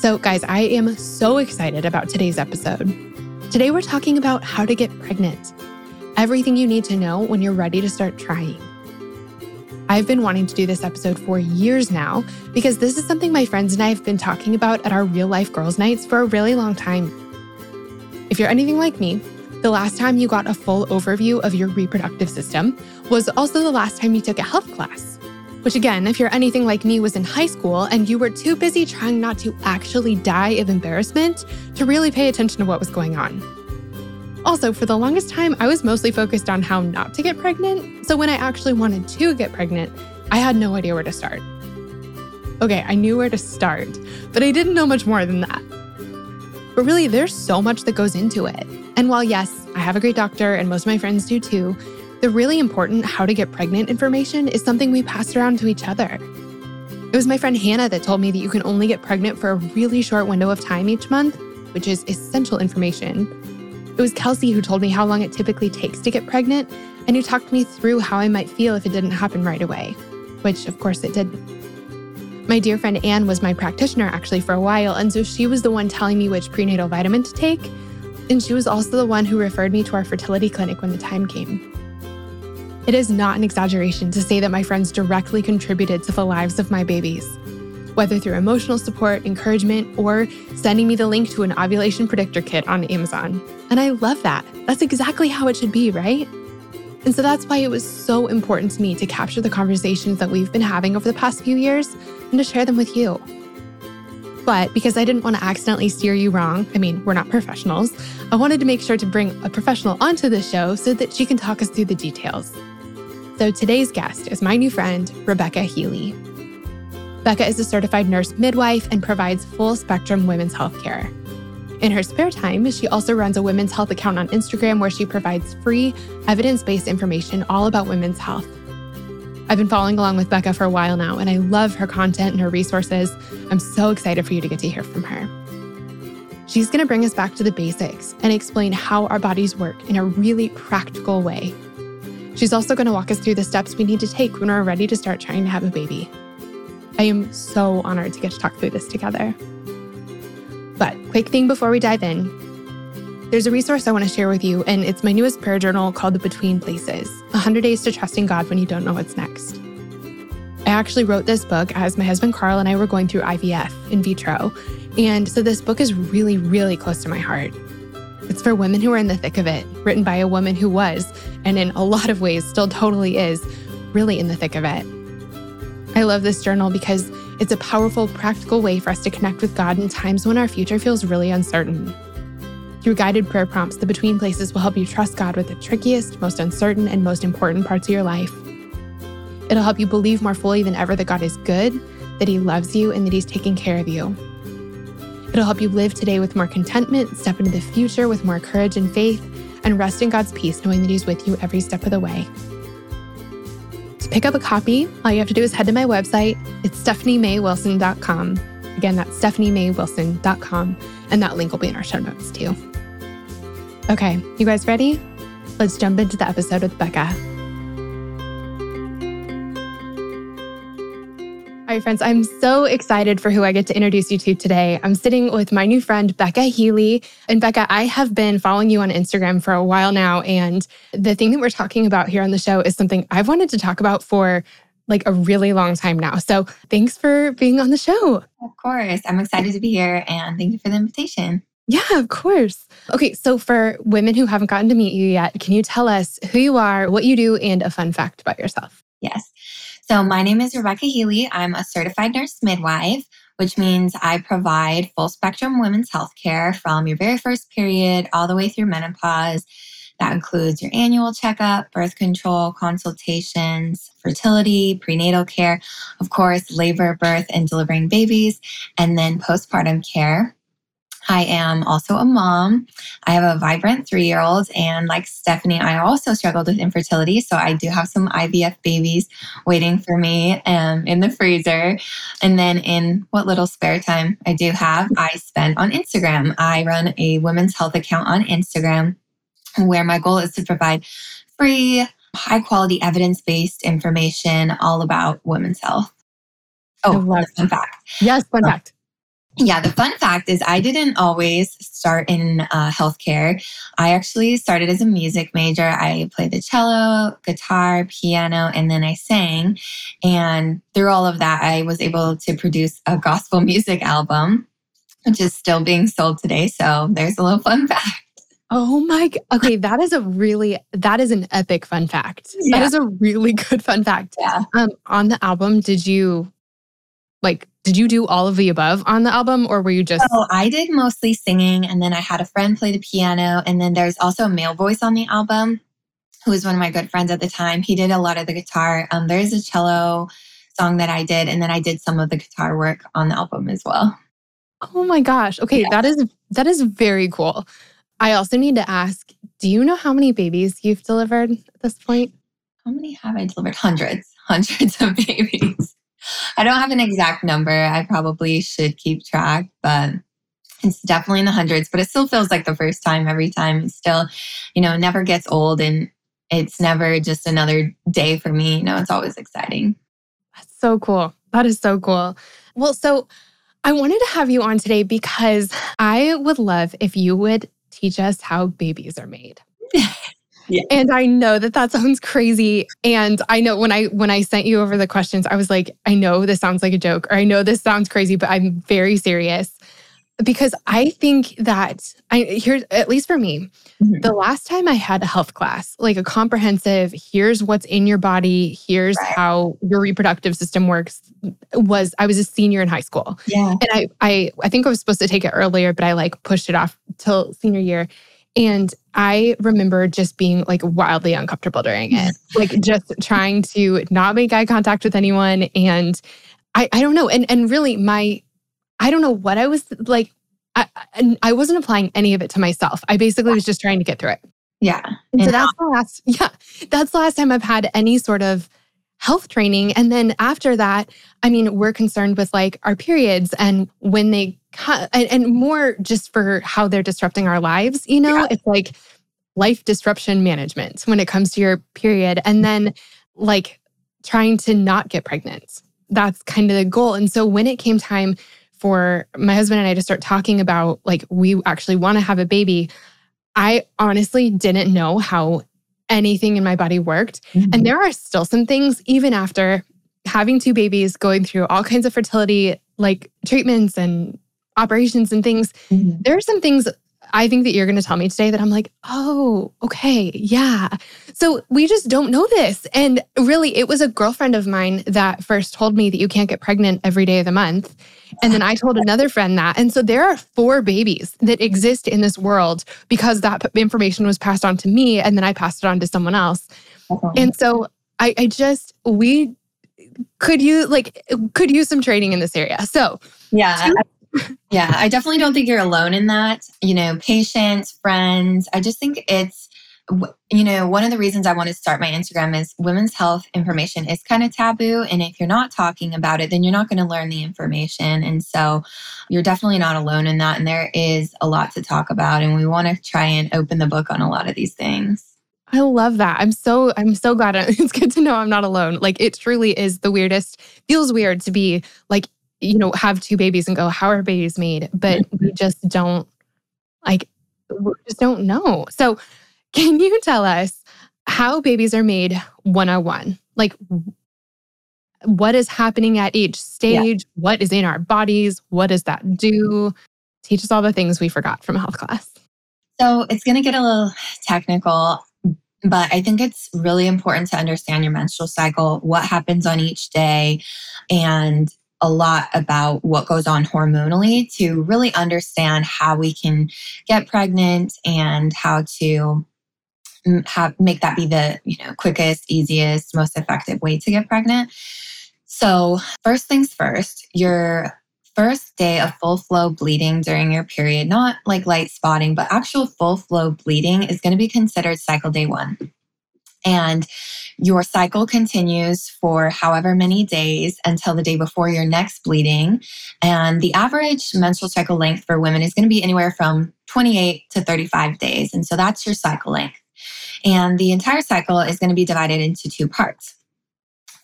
So, guys, I am so excited about today's episode. Today, we're talking about how to get pregnant everything you need to know when you're ready to start trying. I've been wanting to do this episode for years now because this is something my friends and I have been talking about at our real life girls' nights for a really long time. If you're anything like me, the last time you got a full overview of your reproductive system was also the last time you took a health class which again, if you're anything like me, was in high school and you were too busy trying not to actually die of embarrassment to really pay attention to what was going on. Also, for the longest time, I was mostly focused on how not to get pregnant. So when I actually wanted to get pregnant, I had no idea where to start. Okay, I knew where to start, but I didn't know much more than that. But really, there's so much that goes into it. And while, yes, I have a great doctor and most of my friends do too, the really important how to get pregnant information is something we passed around to each other. It was my friend Hanna that told me that you can only get pregnant for a really short window of time each month, which is essential information. It was Kelsey who told me how long it typically takes to get pregnant and who talked me through how I might feel if it didn't happen right away, which of course it didn't. My dear friend Ann was my practitioner actually for a while, and so she was the one telling me which prenatal vitamin to take. And she was also the one who referred me to our fertility clinic when the time came. It is not an exaggeration to say that my friends directly contributed to the lives of my babies, whether through emotional support, encouragement, or sending me the link to an ovulation predictor kit on Amazon. And I love that. That's exactly how it should be, right? And so that's why it was so important to me to capture the conversations that we've been having over the past few years and to share them with you. But because I didn't want to accidentally steer you wrong, I mean, we're not professionals, I wanted to make sure to bring a professional onto the show so that she can talk us through the details. So today's guest is my new friend, Rebecca Helie. Becca is a certified nurse midwife and provides full spectrum women's health care. In her spare time, she also runs a women's health account on Instagram where she provides free, evidence based information all about women's health. I've been following along with Becca for a while now, and I love her content and her resources. I'm so excited for you to get to hear from her. She's going to bring us back to the basics and explain how our bodies work in a really practical way She's also going to walk us through the steps we need to take when we're ready to start trying to have a baby. I am so honored to get to talk through this together. But, quick thing before we dive in there's a resource I want to share with you, and it's my newest prayer journal called The Between Places 100 Days to Trusting God When You Don't Know What's Next. I actually wrote this book as my husband Carl and I were going through IVF in vitro. And so this book is really, really close to my heart. It's for women who are in the thick of it, written by a woman who was, and in a lot of ways still totally is, really in the thick of it. I love this journal because it's a powerful, practical way for us to connect with God in times when our future feels really uncertain. Through guided prayer prompts, the Between Places will help you trust God with the trickiest, most uncertain, and most important parts of your life. It'll help you believe more fully than ever that God is good, that He loves you, and that He's taking care of you. It'll help you live today with more contentment, step into the future with more courage and faith, and rest in God's peace, knowing that He's with you every step of the way. To pick up a copy, all you have to do is head to my website. It's stephaniemaywilson.com. Again, that's stephaniemaywilson.com, and that link will be in our show notes too. Okay, you guys ready? Let's jump into the episode with Becca. All right, friends, I'm so excited for who I get to introduce you to today. I'm sitting with my new friend, Becca Helie. And Becca, I have been following you on Instagram for a while now. And the thing that we're talking about here on the show is something I've wanted to talk about for like a really long time now. So thanks for being on the show. Of course. I'm excited to be here and thank you for the invitation. Yeah, of course. Okay, so for women who haven't gotten to meet you yet, can you tell us who you are, what you do, and a fun fact about yourself? Yes. So, my name is Rebecca Helie. I'm a certified nurse midwife, which means I provide full spectrum women's health care from your very first period all the way through menopause. That includes your annual checkup, birth control, consultations, fertility, prenatal care, of course, labor, birth, and delivering babies, and then postpartum care. I am also a mom. I have a vibrant three year old. And like Stephanie, I also struggled with infertility. So I do have some IVF babies waiting for me um, in the freezer. And then in what little spare time I do have, I spend on Instagram. I run a women's health account on Instagram where my goal is to provide free, high quality, evidence based information all about women's health. Oh, fun fact. Yes, fun fact. Yeah, the fun fact is I didn't always start in uh, healthcare. I actually started as a music major. I played the cello, guitar, piano, and then I sang. And through all of that, I was able to produce a gospel music album, which is still being sold today. So there's a little fun fact. Oh my okay, that is a really that is an epic fun fact. Yeah. That is a really good fun fact. Yeah. Um on the album, did you like did you do all of the above on the album or were you just Oh, I did mostly singing and then I had a friend play the piano and then there's also a male voice on the album who was one of my good friends at the time. He did a lot of the guitar. Um there's a cello song that I did and then I did some of the guitar work on the album as well. Oh my gosh. Okay, yeah. that is that is very cool. I also need to ask, do you know how many babies you've delivered at this point? How many have I delivered? Hundreds, hundreds of babies. I don't have an exact number. I probably should keep track, but it's definitely in the hundreds, but it still feels like the first time every time. It still, you know, never gets old and it's never just another day for me. You know, it's always exciting. That's so cool. That is so cool. Well, so I wanted to have you on today because I would love if you would teach us how babies are made. Yeah. And I know that that sounds crazy. And I know when I when I sent you over the questions, I was like, I know this sounds like a joke, or I know this sounds crazy, but I'm very serious because I think that I here at least for me, mm-hmm. the last time I had a health class, like a comprehensive, here's what's in your body, here's right. how your reproductive system works, was I was a senior in high school. Yeah. And I I I think I was supposed to take it earlier, but I like pushed it off till senior year. And I remember just being like wildly uncomfortable during it, like just trying to not make eye contact with anyone. And I, I don't know. And, and really, my, I don't know what I was like. I, I wasn't applying any of it to myself. I basically was just trying to get through it. Yeah. And so that's the last, yeah, that's the last time I've had any sort of health training. And then after that, I mean, we're concerned with like our periods and when they cut, and, and more just for how they're disrupting our lives. You know, yeah. it's like life disruption management when it comes to your period. And then like trying to not get pregnant. That's kind of the goal. And so when it came time for my husband and I to start talking about like, we actually want to have a baby, I honestly didn't know how anything in my body worked. Mm-hmm. And there are still some things, even after having two babies, going through all kinds of fertility like treatments and operations and things. Mm-hmm. There are some things I think that you're going to tell me today that I'm like, oh, okay, yeah. So we just don't know this. And really, it was a girlfriend of mine that first told me that you can't get pregnant every day of the month. And then I told another friend that. And so there are four babies that exist in this world because that information was passed on to me and then I passed it on to someone else. Okay. And so I, I just, we could use like could use some training in this area. So yeah, yeah, I definitely don't think you're alone in that. You know, patients, friends. I just think it's, you know, one of the reasons I want to start my Instagram is women's health information is kind of taboo. And if you're not talking about it, then you're not going to learn the information. And so you're definitely not alone in that. And there is a lot to talk about. And we want to try and open the book on a lot of these things. I love that. I'm so I'm so glad it's good to know I'm not alone. Like it truly is the weirdest. Feels weird to be like you know, have two babies and go, how are babies made? But mm-hmm. we just don't like, we just don't know. So, can you tell us how babies are made 101? Like, what is happening at each stage? Yeah. What is in our bodies? What does that do? Teach us all the things we forgot from health class. So, it's going to get a little technical. But I think it's really important to understand your menstrual cycle, what happens on each day, and a lot about what goes on hormonally to really understand how we can get pregnant and how to mm, have make that be the you know quickest easiest most effective way to get pregnant so first things first your first day of full flow bleeding during your period, not like light spotting, but actual full flow bleeding is going to be considered cycle day one. And your cycle continues for however many days until the day before your next bleeding. And the average menstrual cycle length for women is going to be anywhere from 28 to 35 days. And so that's your cycle length. And the entire cycle is going to be divided into two parts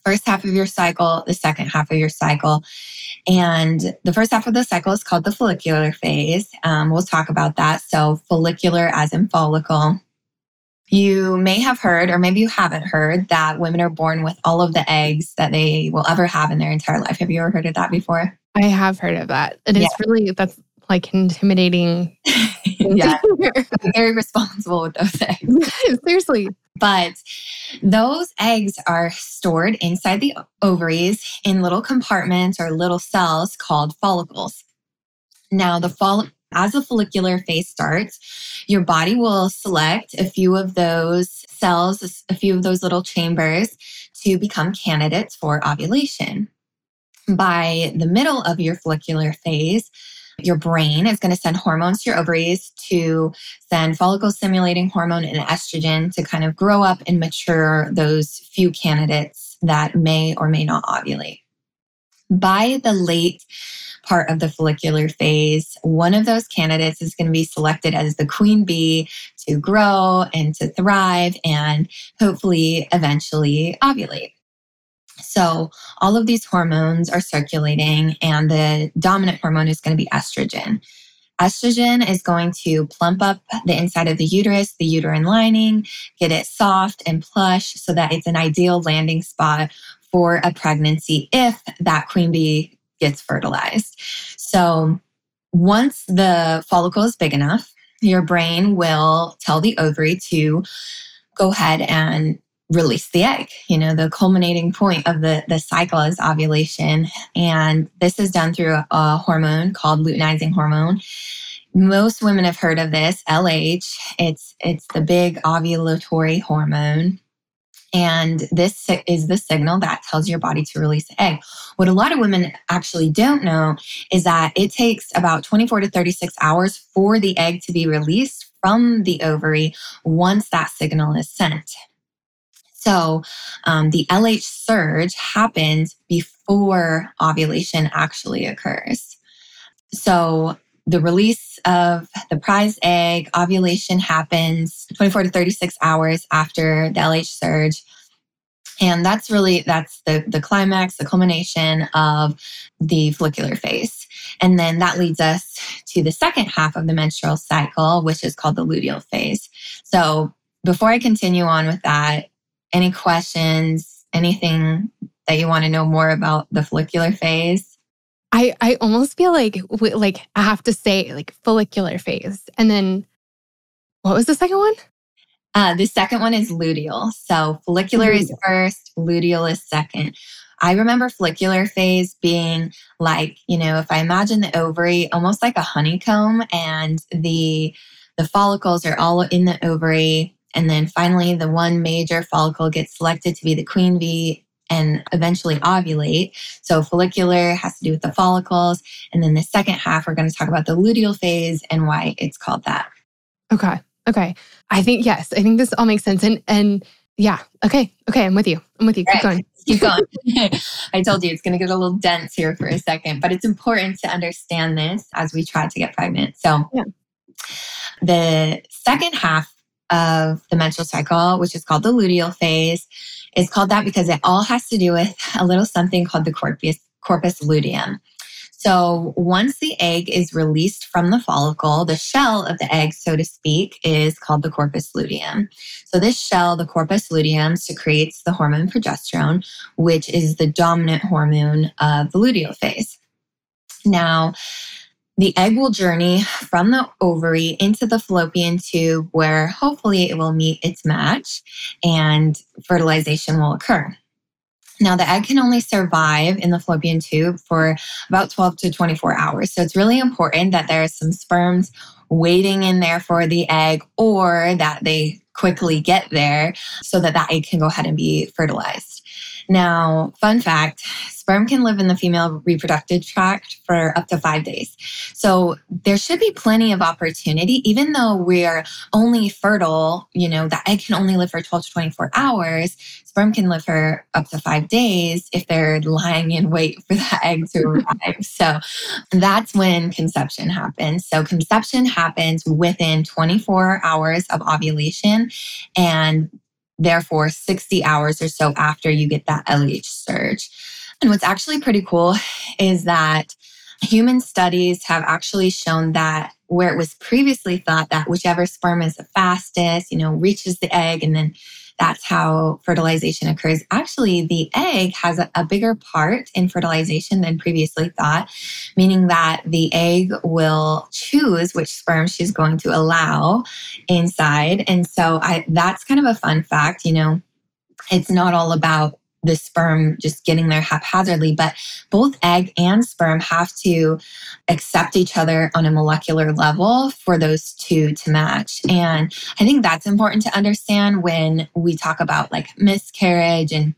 first half of your cycle, the second half of your cycle. And the first half of the cycle is called the follicular phase. Um, we'll talk about that. So, follicular as in follicle. You may have heard, or maybe you haven't heard, that women are born with all of the eggs that they will ever have in their entire life. Have you ever heard of that before? I have heard of that. And yeah. it's really, that's like intimidating. yeah. Very responsible with those eggs. Seriously. But those eggs are stored inside the ovaries in little compartments or little cells called follicles. Now, the fall as a follicular phase starts, your body will select a few of those cells, a few of those little chambers to become candidates for ovulation. By the middle of your follicular phase, your brain is going to send hormones to your ovaries to send follicle stimulating hormone and estrogen to kind of grow up and mature those few candidates that may or may not ovulate. By the late part of the follicular phase, one of those candidates is going to be selected as the queen bee to grow and to thrive and hopefully eventually ovulate. So, all of these hormones are circulating, and the dominant hormone is going to be estrogen. Estrogen is going to plump up the inside of the uterus, the uterine lining, get it soft and plush so that it's an ideal landing spot for a pregnancy if that queen bee gets fertilized. So, once the follicle is big enough, your brain will tell the ovary to go ahead and release the egg. You know, the culminating point of the, the cycle is ovulation. And this is done through a, hormone called luteinizing hormone. Most women have heard of this, LH. It's it's the big ovulatory hormone. And this is the signal that tells your body to release the egg. What a lot of women actually don't know is that it takes about 24 to 36 hours for the egg to be released from the ovary once that signal is sent. So um, the LH surge happens before ovulation actually occurs. So the release of the prize egg, ovulation happens 24 to 36 hours after the LH surge. And that's really that's the the climax, the culmination of the follicular phase. And then that leads us to the second half of the menstrual cycle, which is called the luteal phase. So before I continue on with that, any questions, anything that you want to know more about the follicular phase? I, I almost feel like like I have to say like follicular phase. And then what was the second one? Uh, the second one is luteal. So follicular luteal. is first, luteal is second. I remember follicular phase being like, you know, if I imagine the ovary almost like a honeycomb and the the follicles are all in the ovary and then finally, the one major follicle gets selected to be the queen bee and eventually ovulate. So, follicular has to do with the follicles. And then the second half, we're going to talk about the luteal phase and why it's called that. Okay. Okay. I think, yes, I think this all makes sense. And, and, yeah. Okay. Okay. I'm with you. I'm with you. Keep right. going. Keep going. I told you it's going to get a little dense here for a second, but it's important to understand this as we try to get pregnant. So, yeah. the second half of the menstrual cycle, which is called the luteal phase, is called that because it all has to do with a little something called the corpus, corpus luteum. So once the egg is released from the follicle, the shell of the egg, so to speak, is called the corpus luteum. So this shell, the corpus luteum, secretes the hormone progesterone, which is the dominant hormone of the luteal phase. Now, the egg will journey from the ovary into the fallopian tube where hopefully it will meet its match and fertilization will occur. Now, the egg can only survive in the fallopian tube for about 12 to 24 hours. So it's really important that there are some sperms waiting in there for the egg or that they quickly get there so that that egg can go ahead and be fertilized. Now, fun fact sperm can live in the female reproductive tract for up to five days. So there should be plenty of opportunity, even though we're only fertile, you know, the egg can only live for 12 to 24 hours. Sperm can live for up to five days if they're lying in wait for the egg to arrive. so that's when conception happens. So conception happens within 24 hours of ovulation. And therefore 60 hours or so after you get that LH surge. And what's actually pretty cool is that human studies have actually shown that where it was previously thought that whichever sperm is the fastest, you know, reaches the egg and then that's how fertilization occurs. Actually, the egg has a, a, bigger part in fertilization than previously thought, meaning that the egg will choose which sperm she's going to allow inside. And so I, that's kind of a fun fact. You know, it's not all about the sperm just getting there haphazardly, but both egg and sperm have to accept each other on a molecular level for those two to match. And I think that's important to understand when we talk about like miscarriage and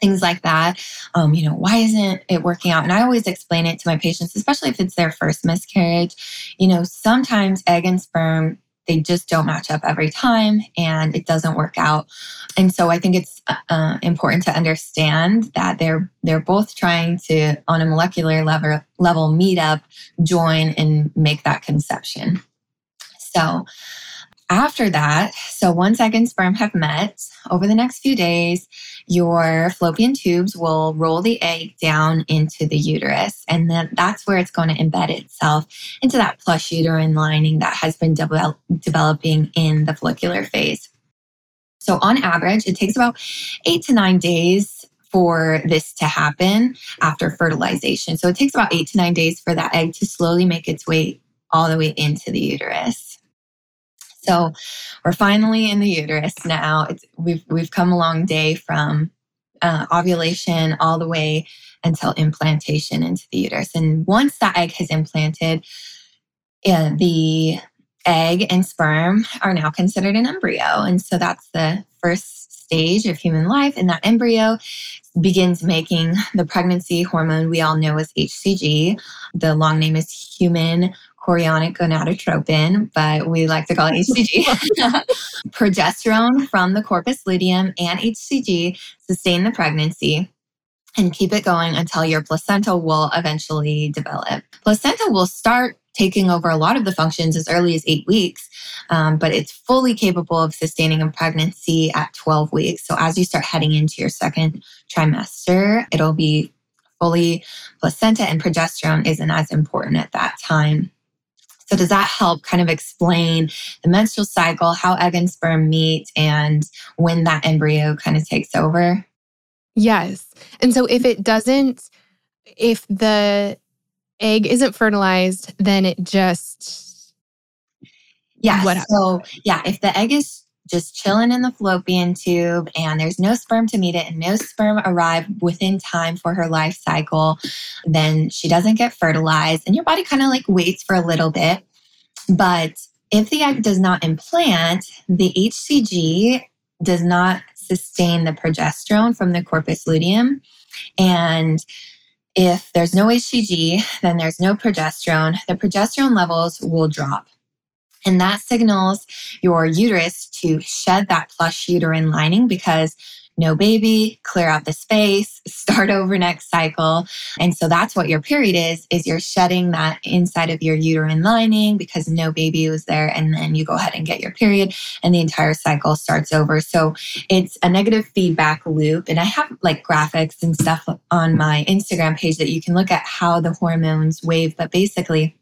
things like that. Um, you know, why isn't it working out? And I always explain it to my patients, especially if it's their first miscarriage. You know, sometimes egg and sperm they just don't match up every time and it doesn't work out. And so i think it's uh, important to understand that they're they're both trying to on a molecular level level meet up join and make that conception. So after that, so once egg and sperm have met, over the next few days, your fallopian tubes will roll the egg down into the uterus. And then that's where it's going to embed itself into that plush uterine lining that has been develop, developing in the follicular phase. So, on average, it takes about eight to nine days for this to happen after fertilization. So, it takes about eight to nine days for that egg to slowly make its way all the way into the uterus. So we're finally in the uterus now. It's, we've we've come a long day from uh, ovulation all the way until implantation into the uterus. And once that egg has implanted, uh, the egg and sperm are now considered an embryo. And so that's the first stage of human life. And that embryo begins making the pregnancy hormone we all know as HCG. The long name is human chorionic gonadotropin, but we like to call it HCG. Progesterone from the corpus luteum and HCG sustain the pregnancy and keep it going until your placenta will eventually develop. Placenta will start taking over a lot of the functions as early as eight weeks, um, but it's fully capable of sustaining a pregnancy at 12 weeks. So as you start heading into your second trimester, it'll be fully placenta and progesterone isn't as important at that time. So, does that help kind of explain the menstrual cycle, how egg and sperm meet, and when that embryo kind of takes over? Yes. And so, if it doesn't, if the egg isn't fertilized, then it just. Yeah. What so, yeah, if the egg is just chilling in the fallopian tube and there's no sperm to meet it and no sperm arrive within time for her life cycle, then she doesn't get fertilized and your body kind of like waits for a little bit. But if the egg does not implant, the HCG does not sustain the progesterone from the corpus luteum. And if there's no HCG, then there's no progesterone. The progesterone levels will drop. And that signals your uterus to shed that plush uterine lining because no baby, clear out the space, start over next cycle. And so that's what your period is, is you're shedding that inside of your uterine lining because no baby was there. And then you go ahead and get your period and the entire cycle starts over. So it's a negative feedback loop. And I have like graphics and stuff on my Instagram page that you can look at how the hormones wave. But basically,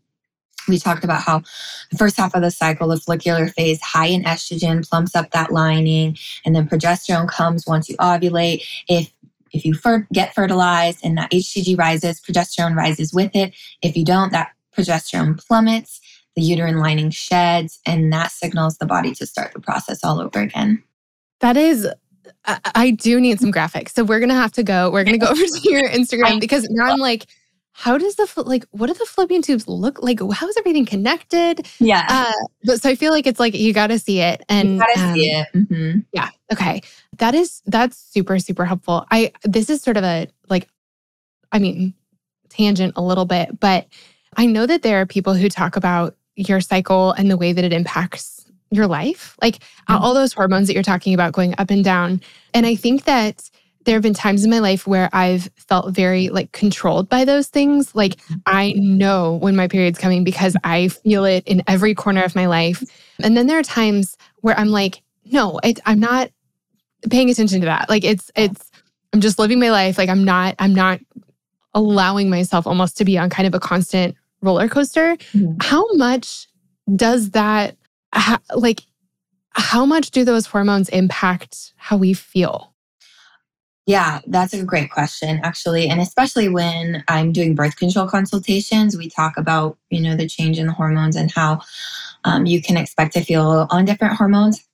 we talked about how the first half of the cycle, the follicular phase, high in estrogen plumps up that lining, and then progesterone comes once you ovulate. If if you fer- get fertilized and that HCG rises, progesterone rises with it. If you don't, that progesterone plummets, the uterine lining sheds, and that signals the body to start the process all over again. That is I, do need some graphics. So we're gonna have to go. We're gonna go over to your Instagram because now I'm like, how does the like what do the fallopian tubes look like? How is everything connected? Yeah. Uh, but so i feel like it's like you got to see it and you gotta um, see it. Mm-hmm. yeah okay. That is that's super super helpful. I this is sort of a like i mean tangent a little bit but i know that there are people who talk about your cycle and the way that it impacts your life. Like mm-hmm. all those hormones that you're talking about going up and down. And i think that there have been times in my life where I've felt very like controlled by those things. Like I know when my period's coming because I feel it in every corner of my life. And then there are times where I'm like, no, it, I'm not paying attention to that. Like it's, it's, I'm just living my life. Like I'm not, I'm not allowing myself almost to be on kind of a constant roller coaster. Mm-hmm. How much does that, like, how much do those hormones impact how we feel? Yeah, that's a great question, actually. And especially when I'm doing birth control consultations, we talk about, you know, the change in the hormones and how um, you can expect to feel on different hormones.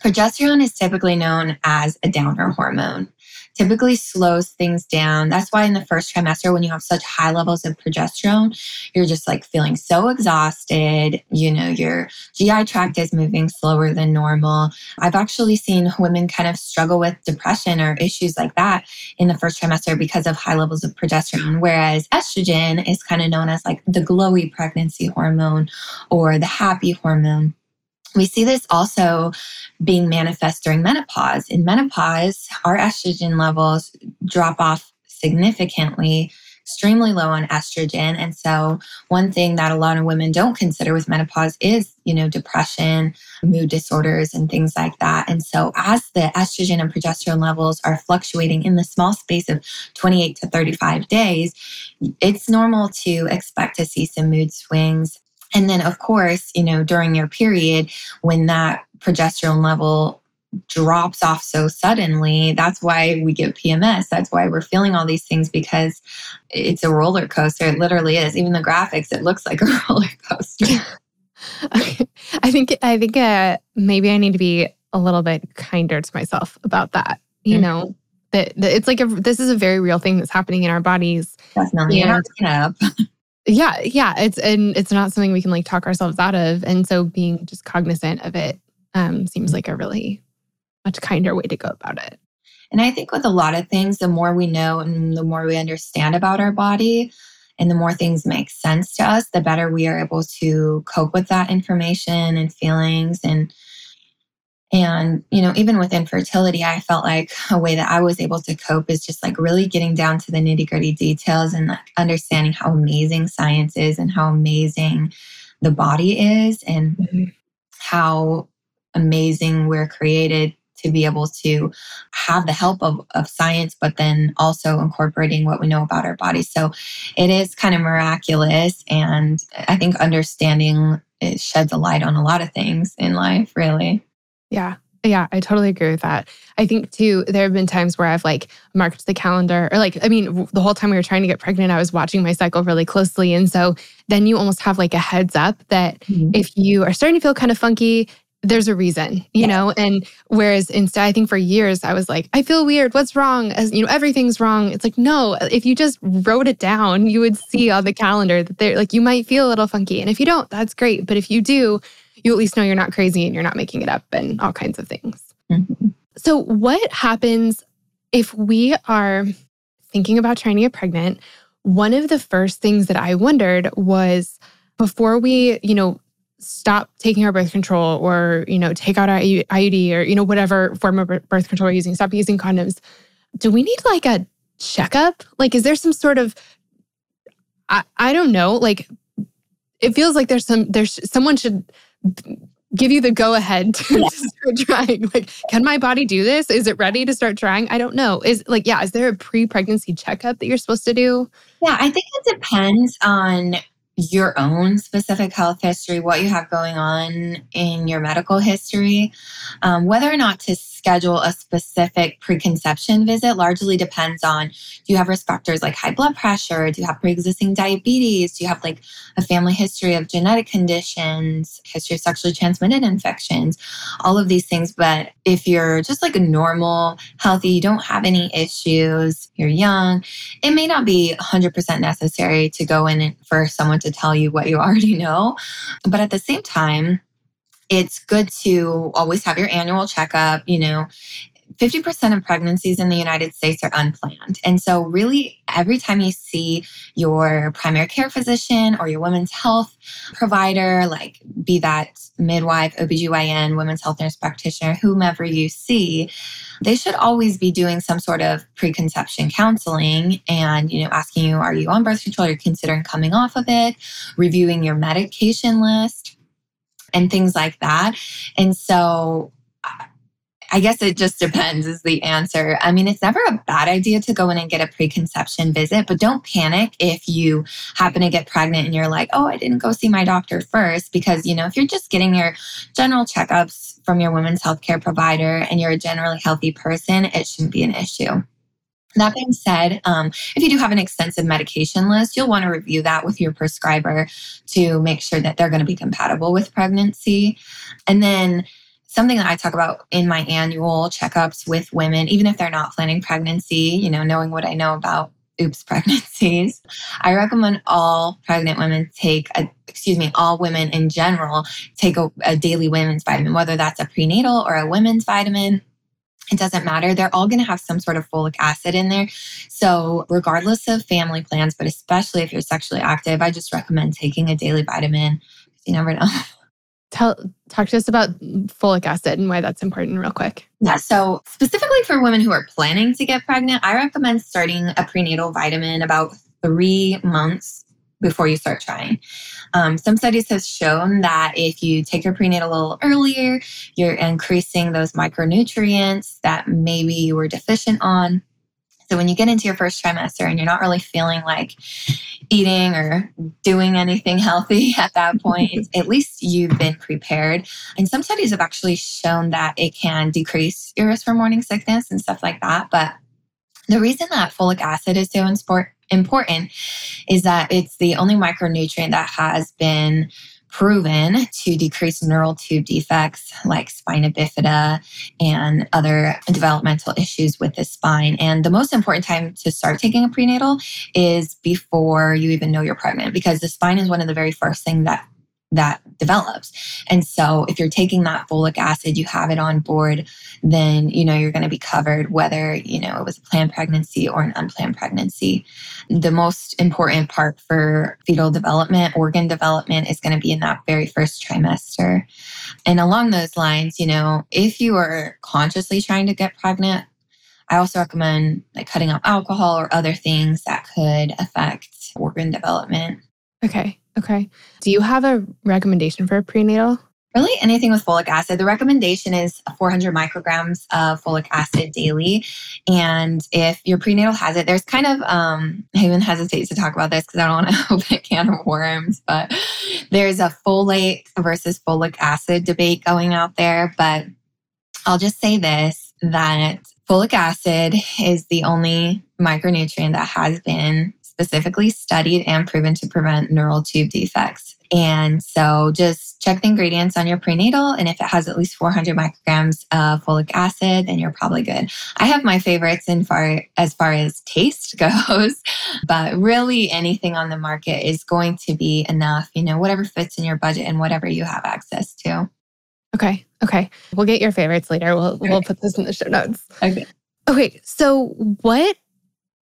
Progesterone is typically known as a downer hormone typically slows things down. That's why in the first trimester, when you have such high levels of progesterone, you're just like feeling so exhausted. You know, your GI tract is moving slower than normal. I've actually seen women kind of struggle with depression or issues like that in the first trimester because of high levels of progesterone. Whereas estrogen is kind of known as like the glowy pregnancy hormone or the happy hormone. We see this also being manifest during menopause. In menopause, our estrogen levels drop off significantly, extremely low on estrogen. And so one thing that a lot of women don't consider with menopause is, you know, depression, mood disorders and things like that. And so as the estrogen and progesterone levels are fluctuating in the small space of 28 to 35 days, it's normal to expect to see some mood swings and then, of course, you know, during your period, when that progesterone level drops off so suddenly, that's why we get PMS. That's why we're feeling all these things because it's a roller coaster. It literally is. Even the graphics, it looks like a roller coaster. I think I think uh, maybe I need to be a little bit kinder to myself about that. You mm-hmm. know, that, that, it's like a, this is a very real thing that's happening in our bodies. Definitely, and, yeah yeah it's and it's not something we can like talk ourselves out of and so being just cognizant of it um, seems like a really much kinder way to go about it. And i think with a lot of things the more we know and the more we understand about our body and the more things make sense to us the better we are able to cope with that information and feelings and and, you know, even with infertility, I felt like a way that I was able to cope is just like really getting down to the nitty gritty details and like understanding how amazing science is and how amazing the body is and mm-hmm. how amazing we're created to be able to have the help of, of science, but then also incorporating what we know about our bodies. So it is kind of miraculous. And I think understanding it sheds a light on a lot of things in life, really. Yeah. Yeah, I totally agree with that. I think too, there have been times where I've like marked the calendar, or like, I mean, the whole time we were trying to get pregnant, I was watching my cycle really closely. And so then you almost have like a heads up that mm-hmm. if you are starting to feel kind of funky, there's a reason, you yeah. know? And whereas instead, I think for years I was like, I feel weird. What's wrong? As you know, everything's wrong. It's like, no, if you just wrote it down, you would see on the calendar that they're like, you might feel a little funky. And if you don't, that's great. But if you do, you at least know you're not crazy and you're not making it up and all kinds of things. Mm-hmm. So, what happens if we are thinking about trying to get pregnant? One of the first things that I wondered was before we, you know, stop taking our birth control or, you know, take out our IUD or, you know, whatever form of birth control we're using, stop using condoms. Do we need like a checkup? Like, is there some sort of, I, I don't know, like, it feels like there's some, there's someone should give you the go ahead to, yeah. start trying. Like, can my body do this? Is it ready to start trying? I don't know. Is like, yeah, is there a pre pregnancy checkup that you're supposed to do? Yeah, I think it depends on your own specific health history, what you have going on in your medical history, um, whether or not to schedule a specific preconception visit largely depends on do you have risk factors like high blood pressure? Do you have pre existing diabetes? Do you have like a family history of genetic conditions, history of sexually transmitted infections, all of these things. But if you're just like a normal, healthy, you don't have any issues, you're young, it may not be 100% necessary to go in for someone to tell you what you already know. But at the same time, it's good to always have your annual checkup. You know, 50% of pregnancies in the United States are unplanned. And so, really, every time you see your primary care physician or your women's health provider, like be that midwife, OBGYN, women's health nurse practitioner, whomever you see, they should always be doing some sort of preconception counseling and, you know, asking you, are you on birth control? Are you considering coming off of it? Reviewing your medication list and things like that. And so I guess it just depends, is the answer. I mean, it's never a bad idea to go in and get a preconception visit, but don't panic if you happen to get pregnant and you're like, oh, I didn't go see my doctor first. Because, you know, if you're just getting your general checkups from your women's healthcare provider and you're a generally healthy person, it shouldn't be an issue. That being said, um, if you do have an extensive medication list, you'll want to review that with your prescriber to make sure that they're going to be compatible with pregnancy. And then something that I talk about in my annual checkups with women, even if they're not planning pregnancy, you know, knowing what I know about oops pregnancies, I recommend all pregnant women take a, excuse me, all women in general take a, a daily women's vitamin, whether that's a prenatal or a women's vitamin it doesn't matter. They're all going to have some sort of folic acid in there. So, regardless of family plans, but especially if you're sexually active, I just recommend taking a daily vitamin you never know. Tell, talk to us about folic acid and why that's important, real quick. Yeah. So, specifically for women who are planning to get pregnant, I recommend starting a prenatal vitamin about three months before you start trying. Um, some studies have shown that if you take your prenatal a little earlier, you're increasing those micronutrients that maybe you were deficient on. So when you get into your first trimester and you're not really feeling like eating or doing anything healthy at that point, at least you've been prepared. And some studies have actually shown that it can decrease your risk for morning sickness and stuff like that. But the reason that folic acid is so important is that it's the only micronutrient that has been proven to decrease neural tube defects like spina bifida and other developmental issues with the spine. And the most important time to start taking a prenatal is before you even know you're pregnant because the spine is one of the very first things that that develops. And so if you're taking that folic acid, you have it on board, then you know you're going to be covered whether, you know, it was a planned pregnancy or an unplanned pregnancy. The most important part for fetal development, organ development is going to be in that very first trimester. And along those lines, you know, if you are consciously trying to get pregnant, I also recommend like cutting out alcohol or other things that could affect organ development. Okay. Okay. Do you have a recommendation for a prenatal? Really, anything with folic acid. The recommendation is 400 micrograms of folic acid daily. And if your prenatal has it, there's kind of, um, I even hesitate to talk about this because I don't want to open a can of worms, but there's a folate versus folic acid debate going out there. But I'll just say this that folic acid is the only micronutrient that has been specifically studied and proven to prevent neural tube defects. And so just check the ingredients on your prenatal. And if it has at least 400 micrograms of folic acid, then you're probably good. I have my favorites in far as far as taste goes, but really anything on the market is going to be enough, you know, whatever fits in your budget and whatever you have access to. Okay. Okay. We'll get your favorites later. We'll okay. we'll put this in the show notes. Okay. Okay. So what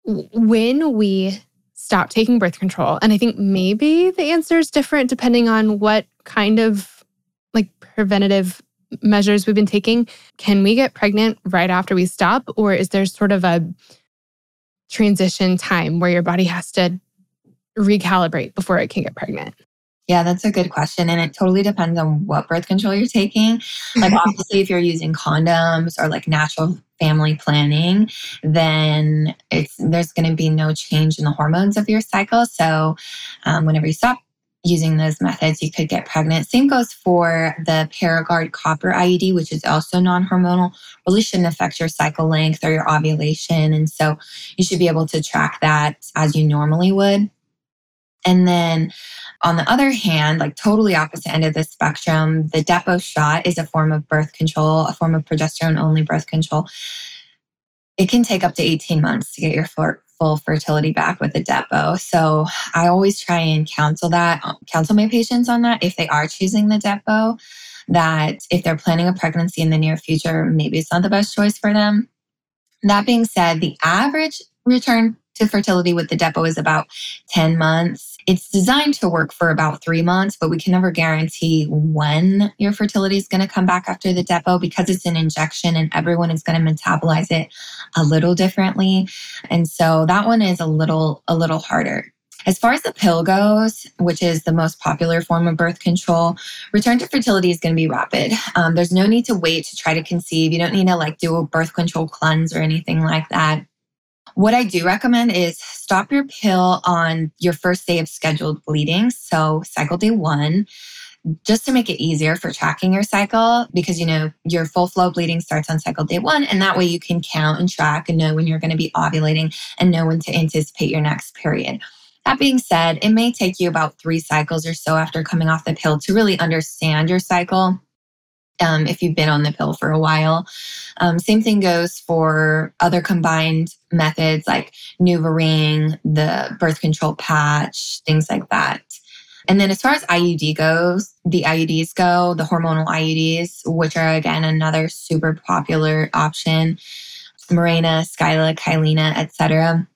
when we stop taking birth control? And I think maybe the answer is different depending on what kind of like preventative measures we've been taking. Can we get pregnant right after we stop? Or is there sort of a transition time where your body has to recalibrate before it can get pregnant? Yeah, that's a good question. And it totally depends on what birth control you're taking. Like, obviously, if you're using condoms or like natural family planning, then it's there's going to be no change in the hormones of your cycle. So, um, whenever you stop using those methods, you could get pregnant. Same goes for the Paragard copper IUD, which is also non hormonal, really shouldn't affect your cycle length or your ovulation. And so you should be able to track that as you normally would. And then on the other hand, like totally opposite end of the spectrum, the Depo shot is a form of birth control, a form of progesterone only birth control. It can take up to 18 months to get your full fertility back with a Depo. So I always try and counsel that, uh, counsel my patients on that if they are choosing the Depo, that if they're planning a pregnancy in the near future, maybe it's not the best choice for them. That being said, the average return to fertility with the Depo is about 10 months. It's designed to work for about three months, but we can never guarantee when your fertility is going to come back after the Depo because it's an injection and everyone is going to metabolize it a little differently. And so that one is a little, a little harder. As far as the pill goes, which is the most popular form of birth control, return to fertility is going to be rapid. Um, there's no need to wait to try to conceive. You don't need to like do a birth control cleanse or anything like that. What I do recommend is stop your pill on your first day of scheduled bleeding. So, cycle day one, just to make it easier for tracking your cycle, because you know your full flow bleeding starts on cycle day one. And that way you can count and track and know when you're going to be ovulating and know when to anticipate your next period. That being said, it may take you about three cycles or so after coming off the pill to really understand your cycle um, if you've been on the pill for a while. Um, same thing goes for other combined methods like NuvaRing, the birth control patch, things like that. And then as far as IUD goes, the IUDs go, the hormonal IUDs, which are again another super popular option, Mirena, Skyla, Kyleena, etc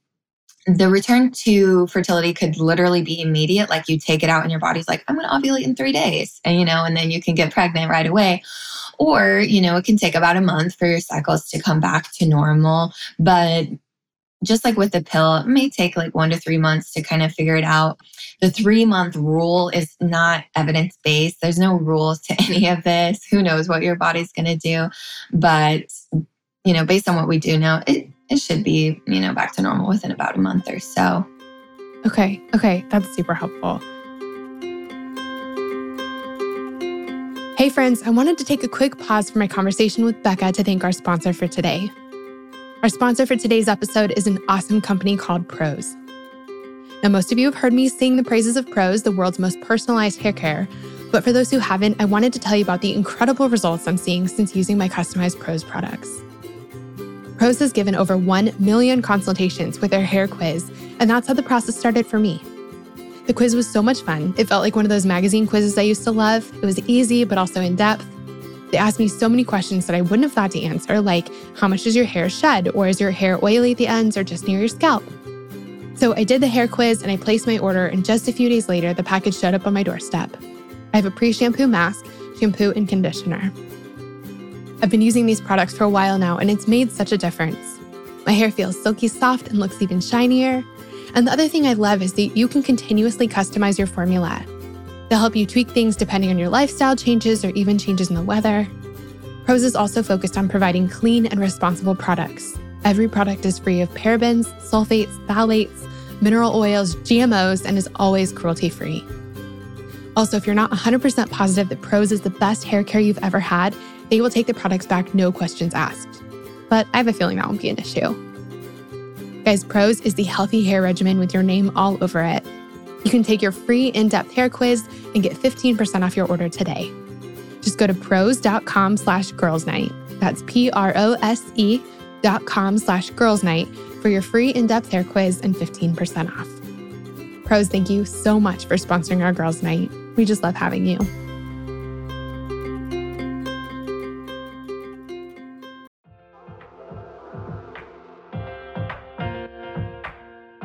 the return to fertility could literally be immediate. Like you take it out and your body's like, I'm going to ovulate in three days. And, you know, and then you can get pregnant right away. Or, you know, it can take about a month for your cycles to come back to normal. But just like with the pill, it may take like one to three months to kind of figure it out. The three month rule is not evidence based. There's no rules to any of this. Who knows what your body's going to do? But, you know, based on what we do know, it, it should be, you know, back to normal within about a month or so. Okay. Okay. That's super helpful. Hey, friends, I wanted to take a quick pause for my conversation with Becca to thank our sponsor for today. Our sponsor for today's episode is an awesome company called Prose. Now, most of you have heard me sing the praises of Prose, the world's most personalized hair care. But for those who haven't, I wanted to tell you about the incredible results I'm seeing since using my customized Prose products. Prose has given over 1 million consultations with their hair quiz, and that's how the process started for me. The quiz was so much fun. It felt like one of those magazine quizzes I used to love. It was easy, but also in depth. They asked me so many questions that I wouldn't have thought to answer, like how much does your hair shed, or is your hair oily at the ends or just near your scalp? So I did the hair quiz and I placed my order, and just a few days later, the package showed up on my doorstep. I have a pre shampoo mask, shampoo, and conditioner. I've been using these products for a while now, and it's made such a difference. My hair feels silky soft and looks even shinier. And the other thing I love is that you can continuously customize your formula. They'll help you tweak things depending on your lifestyle changes or even changes in the weather. Prose is also focused on providing clean and responsible products. Every product is free of parabens, sulfates, phthalates, mineral oils, GMOs, and is always cruelty free. Also, if you're not 100% positive that Prose is the best hair care you've ever had, they will take the products back, no questions asked. But I have a feeling that won't be an issue. Guys, Prose is the healthy hair regimen with your name all over it. You can take your free in depth hair quiz and get 15% off your order today. Just go to prose.com slash girls night. That's P R O S E dot com slash girls night for your free in depth hair quiz and 15% off. Prose, thank you so much for sponsoring our girls' night. We just love having you.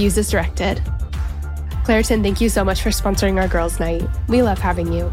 Use as directed. Claritin, thank you so much for sponsoring our girls' night. We love having you.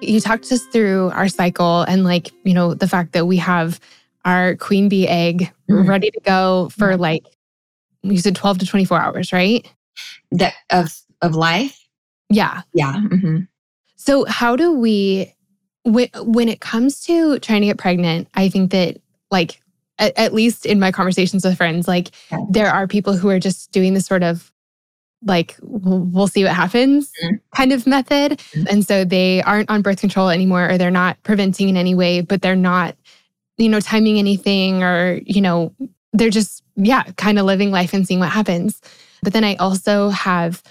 You talked us through our cycle and, like, you know, the fact that we have our queen bee egg Mhm. ready to go for like, you said 12 to 24 hours, right? That of of life. Yeah. Yeah. hmm So, how do we, when, when it comes to trying to get pregnant, I think that, like, at, at least in my conversations with friends, like, Yeah. there are people who are just doing this sort of like, we'll, see what happens Mhm. kind of method. Mhm. And so they aren't on birth control anymore, or they're not preventing in any way, but they're not, you know, timing anything, or, you know, they're just, yeah, kind of living life and seeing what happens. But then I also have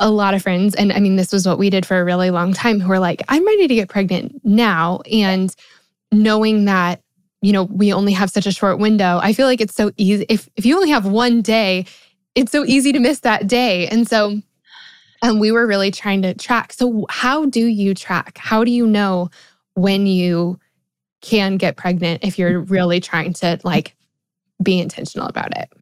a lot of friends, and I mean, this was what we did for a really long time, who are like, I'm ready to get pregnant now. And knowing that, you know, we only have such a short window, I feel like it's so easy. If, if you only have one day, it's so easy to miss that day. And so um, we were really trying to track. So, how do you track? How do you know when you can get pregnant if you're really trying to like be intentional about it?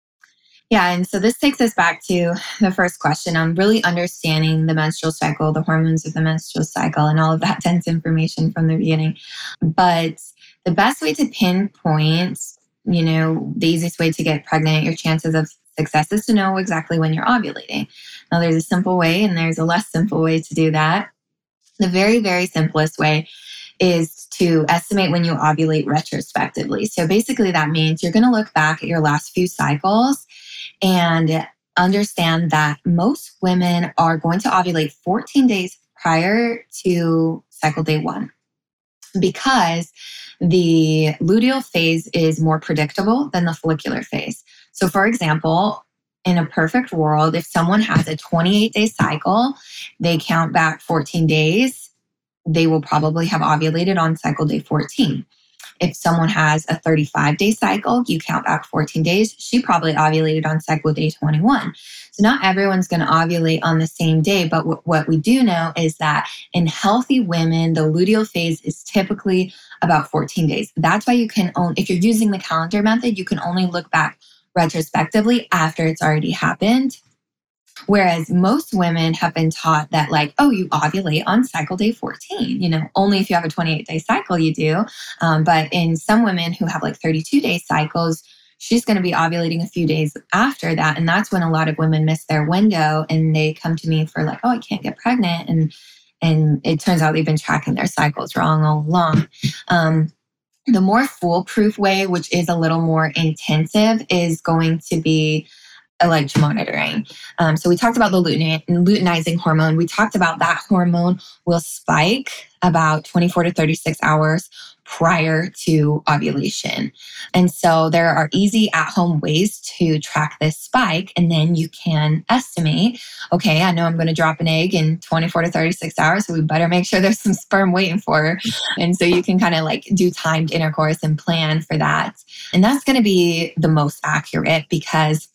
Yeah, and so this takes us back to the first question on really understanding the menstrual cycle, the hormones of the menstrual cycle, and all of that dense information from the beginning. But the best way to pinpoint, you know, the easiest way to get pregnant, your chances of success is to know exactly when you're ovulating. Now, there's a simple way and there's a less simple way to do that. The very, very simplest way is to estimate when you ovulate retrospectively. So basically, that means you're going to look back at your last few cycles and understand that most women are going to ovulate 14 days prior to cycle day one because the luteal phase is more predictable than the follicular phase. So, for example, in a perfect world, if someone has a 28 day cycle, they count back 14 days, they will probably have ovulated on cycle day 14. If someone has a 35 day cycle, you count back 14 days, she probably ovulated on cycle day 21. So, not everyone's going to ovulate on the same day, but w- what we do know is that in healthy women, the luteal phase is typically about 14 days. That's why you can own, if you're using the calendar method, you can only look back retrospectively after it's already happened. Whereas most women have been taught that, like, oh, you ovulate on cycle day 14. You know, only if you have a 28 day cycle, you do. Um, but in some women who have like 32 day cycles, she's going to be ovulating a few days after that. And that's when a lot of women miss their window and they come to me for, like, oh, I can't get pregnant. And and it turns out they've been tracking their cycles wrong all along. Um, the more foolproof way, which is a little more intensive, is going to be LH monitoring. Um, so we talked about the luteinizing hormone. We talked about that hormone will spike about 24 to 36 hours prior to ovulation. And so there are easy at home ways to track this spike. And then you can estimate okay, I know I'm going to drop an egg in 24 to 36 hours. So we better make sure there's some sperm waiting for her. And so you can kind of like do timed intercourse and plan for that. And that's going to be the most accurate because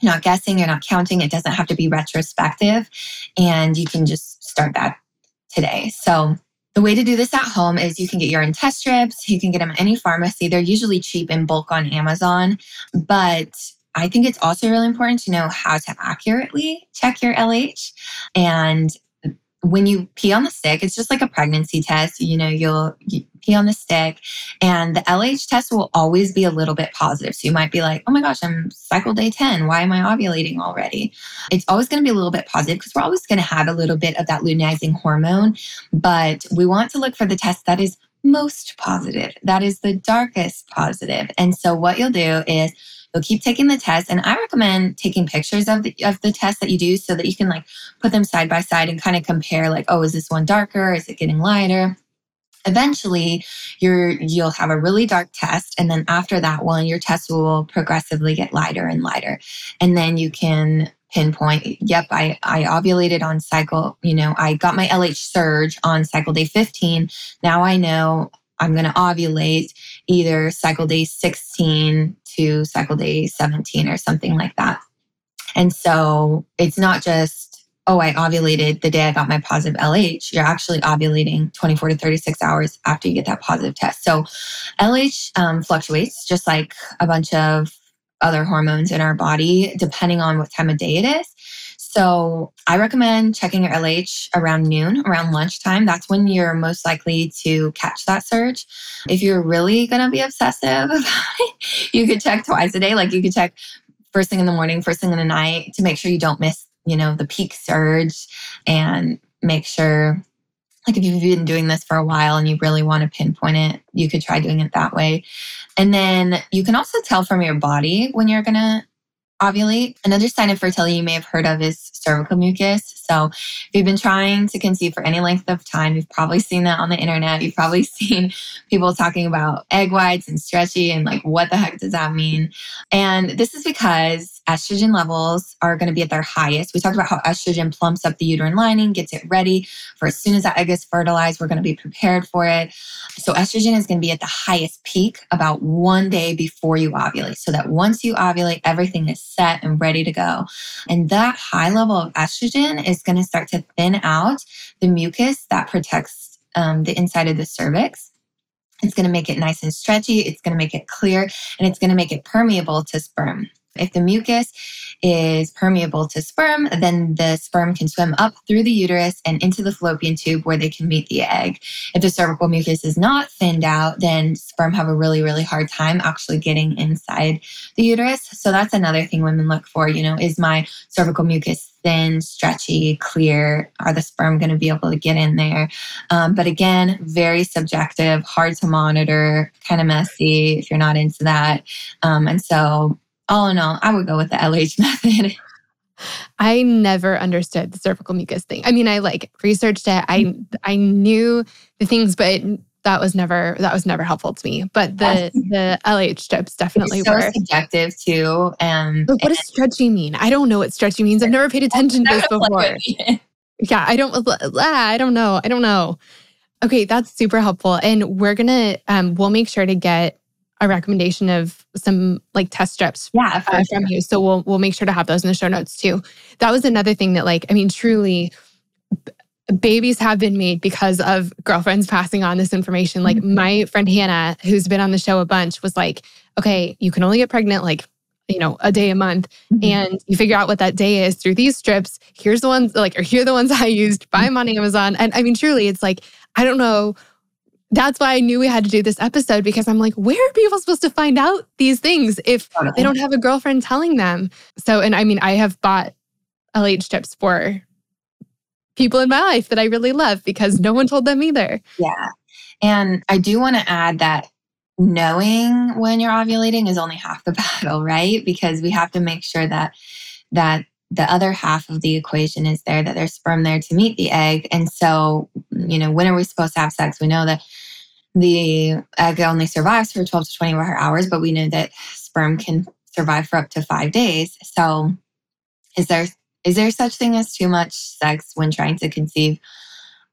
you're not guessing, you're not counting. It doesn't have to be retrospective. And you can just start that today. So the way to do this at home is you can get your own test strips. You can get them at any pharmacy. They're usually cheap in bulk on Amazon. But I think it's also really important to know how to accurately check your LH. And when you pee on the stick, it's just like a pregnancy test. You know, you'll you pee on the stick, and the LH test will always be a little bit positive. So you might be like, oh my gosh, I'm cycle day 10. Why am I ovulating already? It's always going to be a little bit positive because we're always going to have a little bit of that luteinizing hormone. But we want to look for the test that is most positive, that is the darkest positive. And so what you'll do is, You'll keep taking the test. And I recommend taking pictures of the, of the test that you do so that you can like put them side by side and kind of compare like, oh, is this one darker? Is it getting lighter? Eventually, you're you'll have a really dark test, and then after that one, your test will progressively get lighter and lighter, and then you can pinpoint yep i i ovulated on cycle you know i got my lh surge on cycle day 15 now i know i'm going to ovulate either cycle day 16 to cycle day 17 or something like that. And so it's not just, oh, I ovulated the day I got my positive LH. You're actually ovulating 24 to 36 hours after you get that positive test. So LH um, fluctuates just like a bunch of other hormones in our body, depending on what time of day it is. So I recommend checking your LH around noon, around lunchtime. That's when you're most likely to catch that surge. If you're really going to be obsessive you could check twice a day. Like you could check first thing in the morning, first thing in the night to make sure you don't miss, you know, the peak surge and make sure like if you've been doing this for a while and you really want to pinpoint it, you could try doing it that way. And then you can also tell from your body when you're going to ovulate. Another sign of fertility you may have heard of is cervical mucus. So, if you've been trying to conceive for any length of time, you've probably seen that on the internet. You've probably seen people talking about egg whites and stretchy and like, what the heck does that mean? And this is because estrogen levels are going to be at their highest. We talked about how estrogen plumps up the uterine lining, gets it ready for as soon as that egg is fertilized, we're going to be prepared for it. So, estrogen is going to be at the highest peak about one day before you ovulate, so that once you ovulate, everything is set and ready to go. And that high level of estrogen is going to start to thin out the mucus that protects um, the inside of the cervix. It's going to make it nice and stretchy. It's going to make it clear and it's going to make it permeable to sperm. If the mucus is permeable to sperm, then the sperm can swim up through the uterus and into the fallopian tube where they can meet the egg. If the cervical mucus is not thinned out, then sperm have a really, really hard time actually getting inside the uterus. So that's another thing women look for, you know, is my cervical mucus thin, stretchy, clear? Are the sperm going to be able to get in there? Um, but again, very subjective, hard to monitor, kind of messy if you're not into that. Um, and so all in all, I would go with the LH method. I never understood the cervical mucus thing. I mean, I like researched it. I I knew the things, but that was never that was never helpful to me. But the the LH strips definitely so were. subjective too. And But what does stretchy mean? I don't know what stretchy means. I've never paid attention to this before. Yeah, I don't. I don't know. I don't know. Okay, that's super helpful, and we're gonna um, we'll make sure to get a recommendation of some like test strips yeah, uh, from you. So we'll we'll make sure to have those in the show notes too. That was another thing that like I mean truly b- babies have been made because of girlfriends passing on this information. Like Mhm. my friend Hannah who's been on the show a bunch was like, "Okay, you can only get pregnant like you know, a day a month Mhm. and you figure out what that day is through these strips. Here's the ones like, or here are the ones I used, buy them on Amazon. And I mean, truly, it's like, I don't know. That's why I knew we had to do this episode because I'm like, where are people supposed to find out these things if they don't have a girlfriend telling them? So, and I mean, I have bought LH strips for people in my life that I really love because no one told them either. Yeah. And I do want to add that knowing when you're ovulating is only half the battle, right? Because we have to make sure that that the other half of the equation is there, that there's sperm there to meet the egg. And so, you know, when are we supposed to have sex? We know that the egg only survives for 12 to 24 hours, but we know that sperm can survive for up to five days. So is there is there such thing as too much sex when trying to conceive?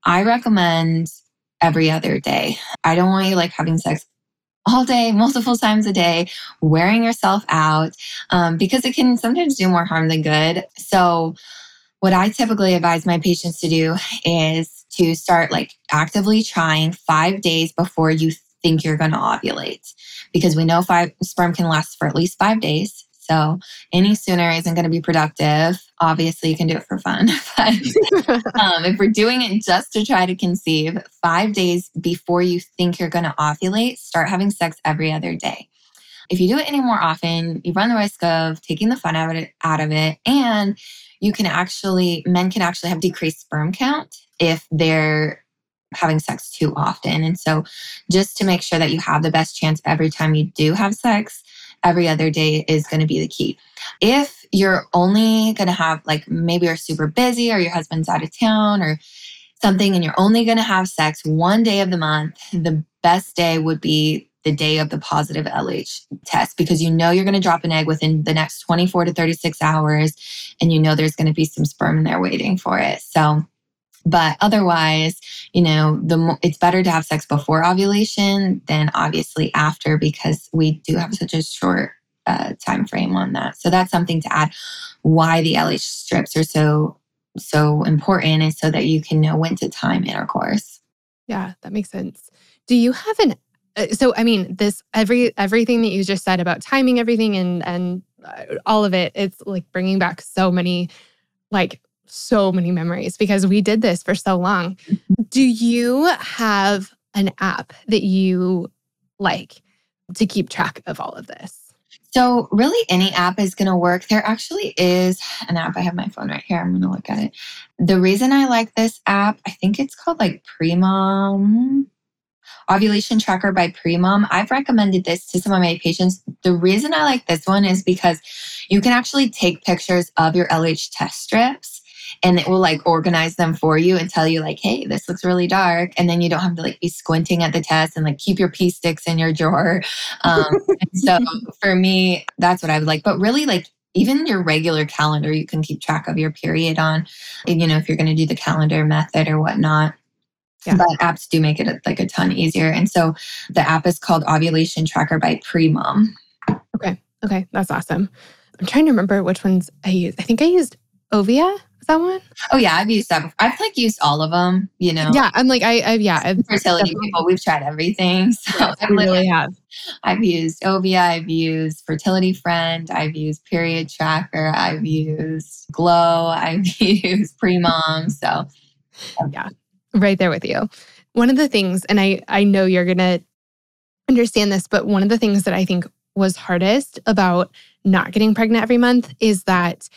I recommend every other day. I don't want you like having sex all day, multiple times a day, wearing yourself out, um, because it can sometimes do more harm than good. So, what I typically advise my patients to do is to start like actively trying five days before you think you're going to ovulate, because we know five sperm can last for at least five days. So any sooner isn't going to be productive. Obviously, you can do it for fun, but um, if we're doing it just to try to conceive, five days before you think you're going to ovulate, start having sex every other day. If you do it any more often, you run the risk of taking the fun out of it, out of it and you can actually, men can actually have decreased sperm count if they're having sex too often. And so, just to make sure that you have the best chance every time you do have sex, every other day is going to be the key. If you're only going to have, like, maybe you're super busy or your husband's out of town or something, and you're only going to have sex one day of the month, the best day would be the day of the positive LH test because you know you're going to drop an egg within the next 24 to 36 hours and you know there's going to be some sperm in there waiting for it. So, but otherwise, you know, the it's better to have sex before ovulation than obviously after because we do have such a short uh, time frame on that. So that's something to add. Why the LH strips are so so important is so that you can know when to time intercourse. Yeah, that makes sense. Do you have an uh, so I mean this every everything that you just said about timing everything and and uh, all of it it's like bringing back so many like so many memories because we did this for so long. Do you have an app that you like to keep track of all of this? So, really, any app is going to work. There actually is an app. I have my phone right here. I'm going to look at it. The reason I like this app, I think it's called like Premom Ovulation Tracker by Premom. I've recommended this to some of my patients. The reason I like this one is because you can actually take pictures of your LH test strips and it will like organize them for you and tell you like hey this looks really dark and then you don't have to like be squinting at the test and like keep your pee sticks in your drawer um, so for me that's what i would like but really like even your regular calendar, you can keep track of your period on, you know, if you're going to do the calendar method or whatnot. Yeah. But apps do make it like a ton easier. And so the app is called Ovulation Tracker by Premom. Okay. Okay. That's awesome. I'm trying to remember which ones I used. I think I used Ovia. Is that one? Oh yeah, I've used that. Before. I've like used all of them. You know. Yeah. I'm like, I, I yeah. I've, Fertility definitely- people, we've tried everything. So yes, I've really have. I've used Ovia, I've used Fertility Friend, I've used Period Tracker, I've used Glow, I've used Premom. So yeah, right there with you. One of the things, and I I know you're gonna understand this, but one of the things that I think was hardest about not getting pregnant every month is that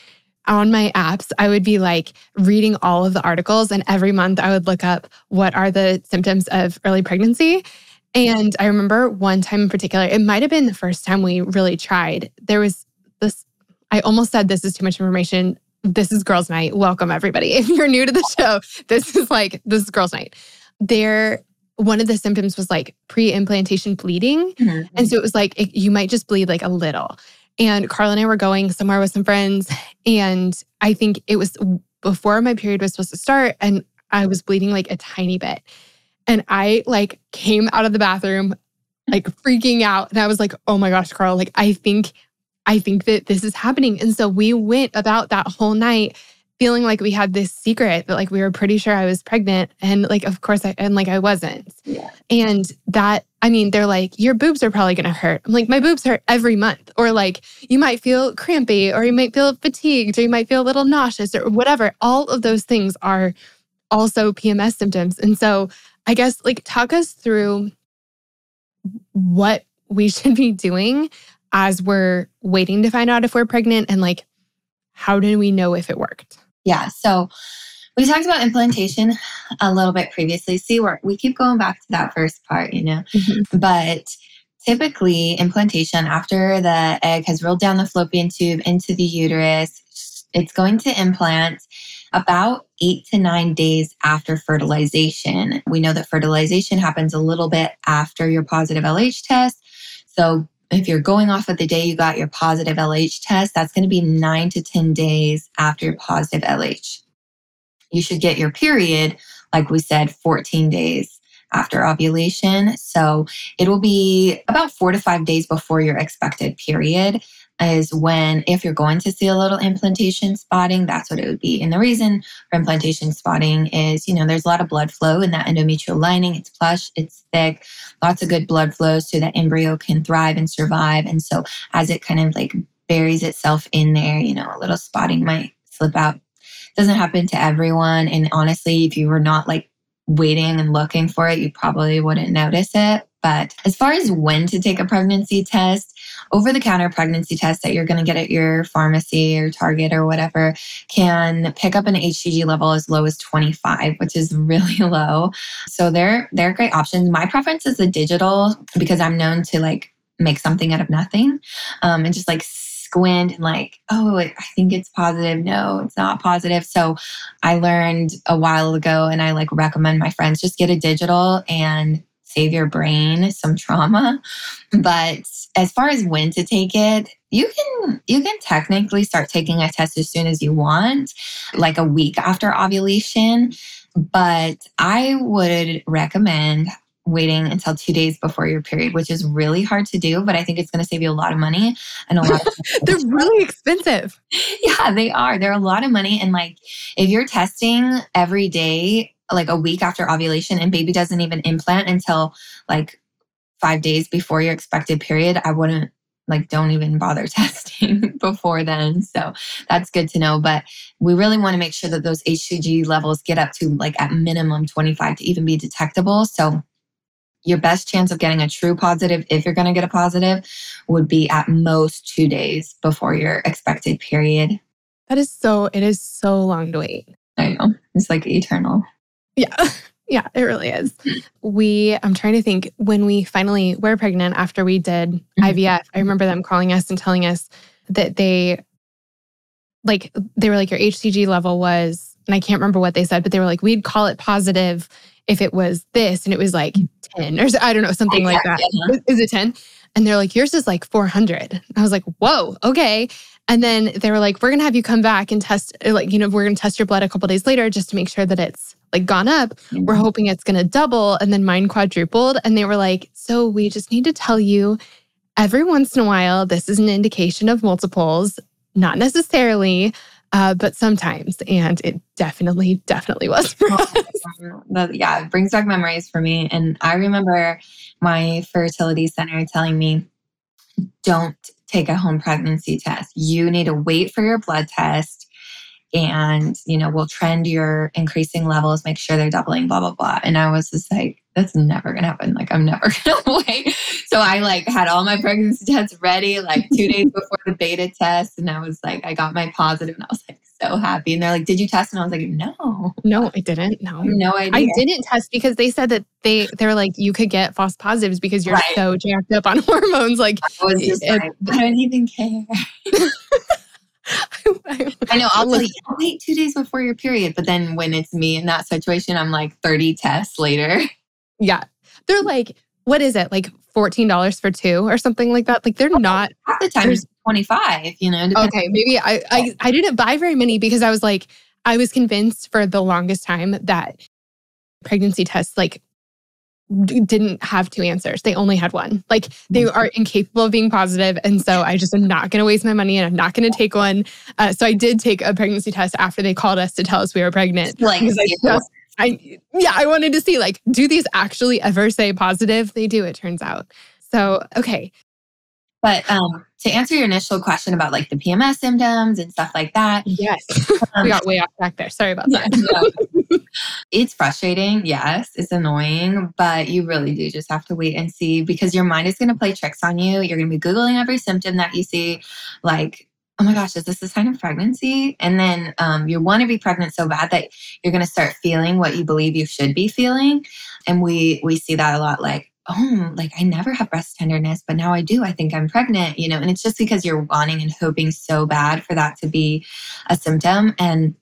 on my apps, I would be like reading all of the articles, and every month I would look up what are the symptoms of early pregnancy. And I remember one time in particular, it might have been the first time we really tried. There was this, I almost said this is too much information. This is girls' night. Welcome, everybody. If you're new to the show, this is like, this is girls' night. There, one of the symptoms was like pre implantation bleeding. Mm-hmm. And so it was like, it, you might just bleed like a little. And Carl and I were going somewhere with some friends. And I think it was before my period was supposed to start. And I was bleeding like a tiny bit. And I like came out of the bathroom, like freaking out. And I was like, oh my gosh, Carl, like I think, I think that this is happening. And so we went about that whole night feeling like we had this secret that like we were pretty sure I was pregnant. And like, of course, I, and like I wasn't. Yeah. And that, I mean, they're like, your boobs are probably going to hurt. I'm like, my boobs hurt every month. Or like, you might feel crampy, or you might feel fatigued, or you might feel a little nauseous, or whatever. All of those things are also PMS symptoms. And so I guess like talk us through what we should be doing as we're waiting to find out if we're pregnant and like, how do we know if it worked? Yeah. So we talked about implantation a little bit previously. See, where we keep going back to that first part, you know, mm-hmm. but typically implantation after the egg has rolled down the fallopian tube into the uterus, it's going to implant about eight to nine days after fertilization. We know that fertilization happens a little bit after your positive LH test. So if you're going off of the day you got your positive LH test, that's going to be nine to 10 days after your positive LH. You should get your period, like we said, 14 days after ovulation. So it will be about four to five days before your expected period is when, if you're going to see a little implantation spotting, that's what it would be. And the reason for implantation spotting is, you know, there's a lot of blood flow in that endometrial lining. It's plush, it's thick, lots of good blood flow so that embryo can thrive and survive. And so as it kind of like buries itself in there, you know, a little spotting might slip out. Doesn't happen to everyone. And honestly, if you were not like waiting and looking for it, you probably wouldn't notice it. But as far as when to take a pregnancy test, over the counter pregnancy test that you're going to get at your pharmacy or Target or whatever can pick up an HCG level as low as 25, which is really low. So they're they're great options. My preference is the digital because I'm known to like make something out of nothing um, and just like squint and like, oh, I think it's positive. No, it's not positive. So I learned a while ago and I like recommend my friends just get a digital and save your brain some trauma. But as far as when to take it, you can you can technically start taking a test as soon as you want, like a week after ovulation. But I would recommend waiting until two days before your period, which is really hard to do, but I think it's going to save you a lot of money and a lot of They're really expensive. yeah, they are. They're a lot of money. And like if you're testing every day, like a week after ovulation, and baby doesn't even implant until like five days before your expected period, I wouldn't like don't even bother testing before then. So that's good to know. But we really want to make sure that those HCG levels get up to like at minimum 25 to even be detectable. So your best chance of getting a true positive, if you're going to get a positive, would be at most two days before your expected period. That is so, it is so long to wait. I know. It's like eternal. Yeah. Yeah, it really is. We, I'm trying to think when we finally were pregnant after we did Mhm. IVF, I remember them calling us and telling us that they, like, they were like, your HCG level was, and I can't remember what they said, but they were like, we'd call it positive if it was this. And it was like 10 or I don't know, something like that. Is it 10? And they're like, yours is like 400. I was like, whoa, okay. And then they were like, we're going to have you come back and test, like, you know, we're going to test your blood a couple days later just to make sure that it's like gone up. Mm-hmm. We're hoping it's going to double. And then mine quadrupled. And they were like, so we just need to tell you every once in a while, this is an indication of multiples, not necessarily. Uh, but sometimes, and it definitely, definitely was for us. yeah, it brings back memories for me. And I remember my fertility center telling me, don't take a home pregnancy test. You need to wait for your blood test and you know we'll trend your increasing levels make sure they're doubling blah blah blah and i was just like that's never gonna happen like i'm never gonna wait so i like had all my pregnancy tests ready like two days before the beta test and i was like i got my positive and i was like so happy. And they're like, Did you test? And I was like, No. No, I didn't. No. No idea. I didn't test because they said that they they're like, you could get false positives because you're right. so jacked up on hormones. Like I was just it, like, I don't even care. I know. I'll like, wait two days before your period. But then when it's me in that situation, I'm like 30 tests later. Yeah. They're like, what is it? Like $14 for two or something like that? Like they're oh, not. Half the time it's 25, you know. Okay, maybe I, I I didn't buy very many because I was like I was convinced for the longest time that pregnancy tests like didn't have two answers. They only had one. Like they are incapable of being positive, and so I just am not going to waste my money, and I'm not going to take one. Uh, so I did take a pregnancy test after they called us to tell us we were pregnant. Like I just, I yeah, I wanted to see like, do these actually ever say positive? They do. It turns out. So okay, but um, to answer your initial question about like the PMS symptoms and stuff like that. Yes. Um, we got way off track there. Sorry about that. Yeah, it's frustrating. Yes. It's annoying, but you really do just have to wait and see because your mind is going to play tricks on you. You're going to be Googling every symptom that you see, like, oh my gosh, is this a sign of pregnancy? And then um, you want to be pregnant so bad that you're going to start feeling what you believe you should be feeling. And we we see that a lot like, oh, like I never have breast tenderness, but now I do. I think I'm pregnant, you know, and it's just because you're wanting and hoping so bad for that to be a symptom. And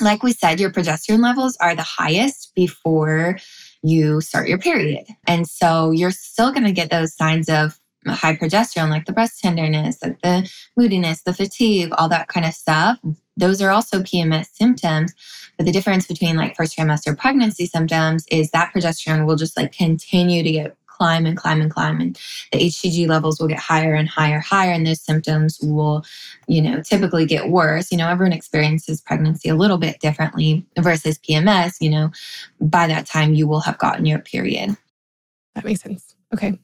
like we said, your progesterone levels are the highest before you start your period. And so you're still going to get those signs of high progesterone, like the breast tenderness, like the moodiness, the fatigue, all that kind of stuff. Those are also PMS symptoms. But the difference between like first trimester pregnancy symptoms is that progesterone will just like continue to get climb and climb and climb and the hcg levels will get higher and higher higher and those symptoms will you know typically get worse you know everyone experiences pregnancy a little bit differently versus pms you know by that time you will have gotten your period that makes sense okay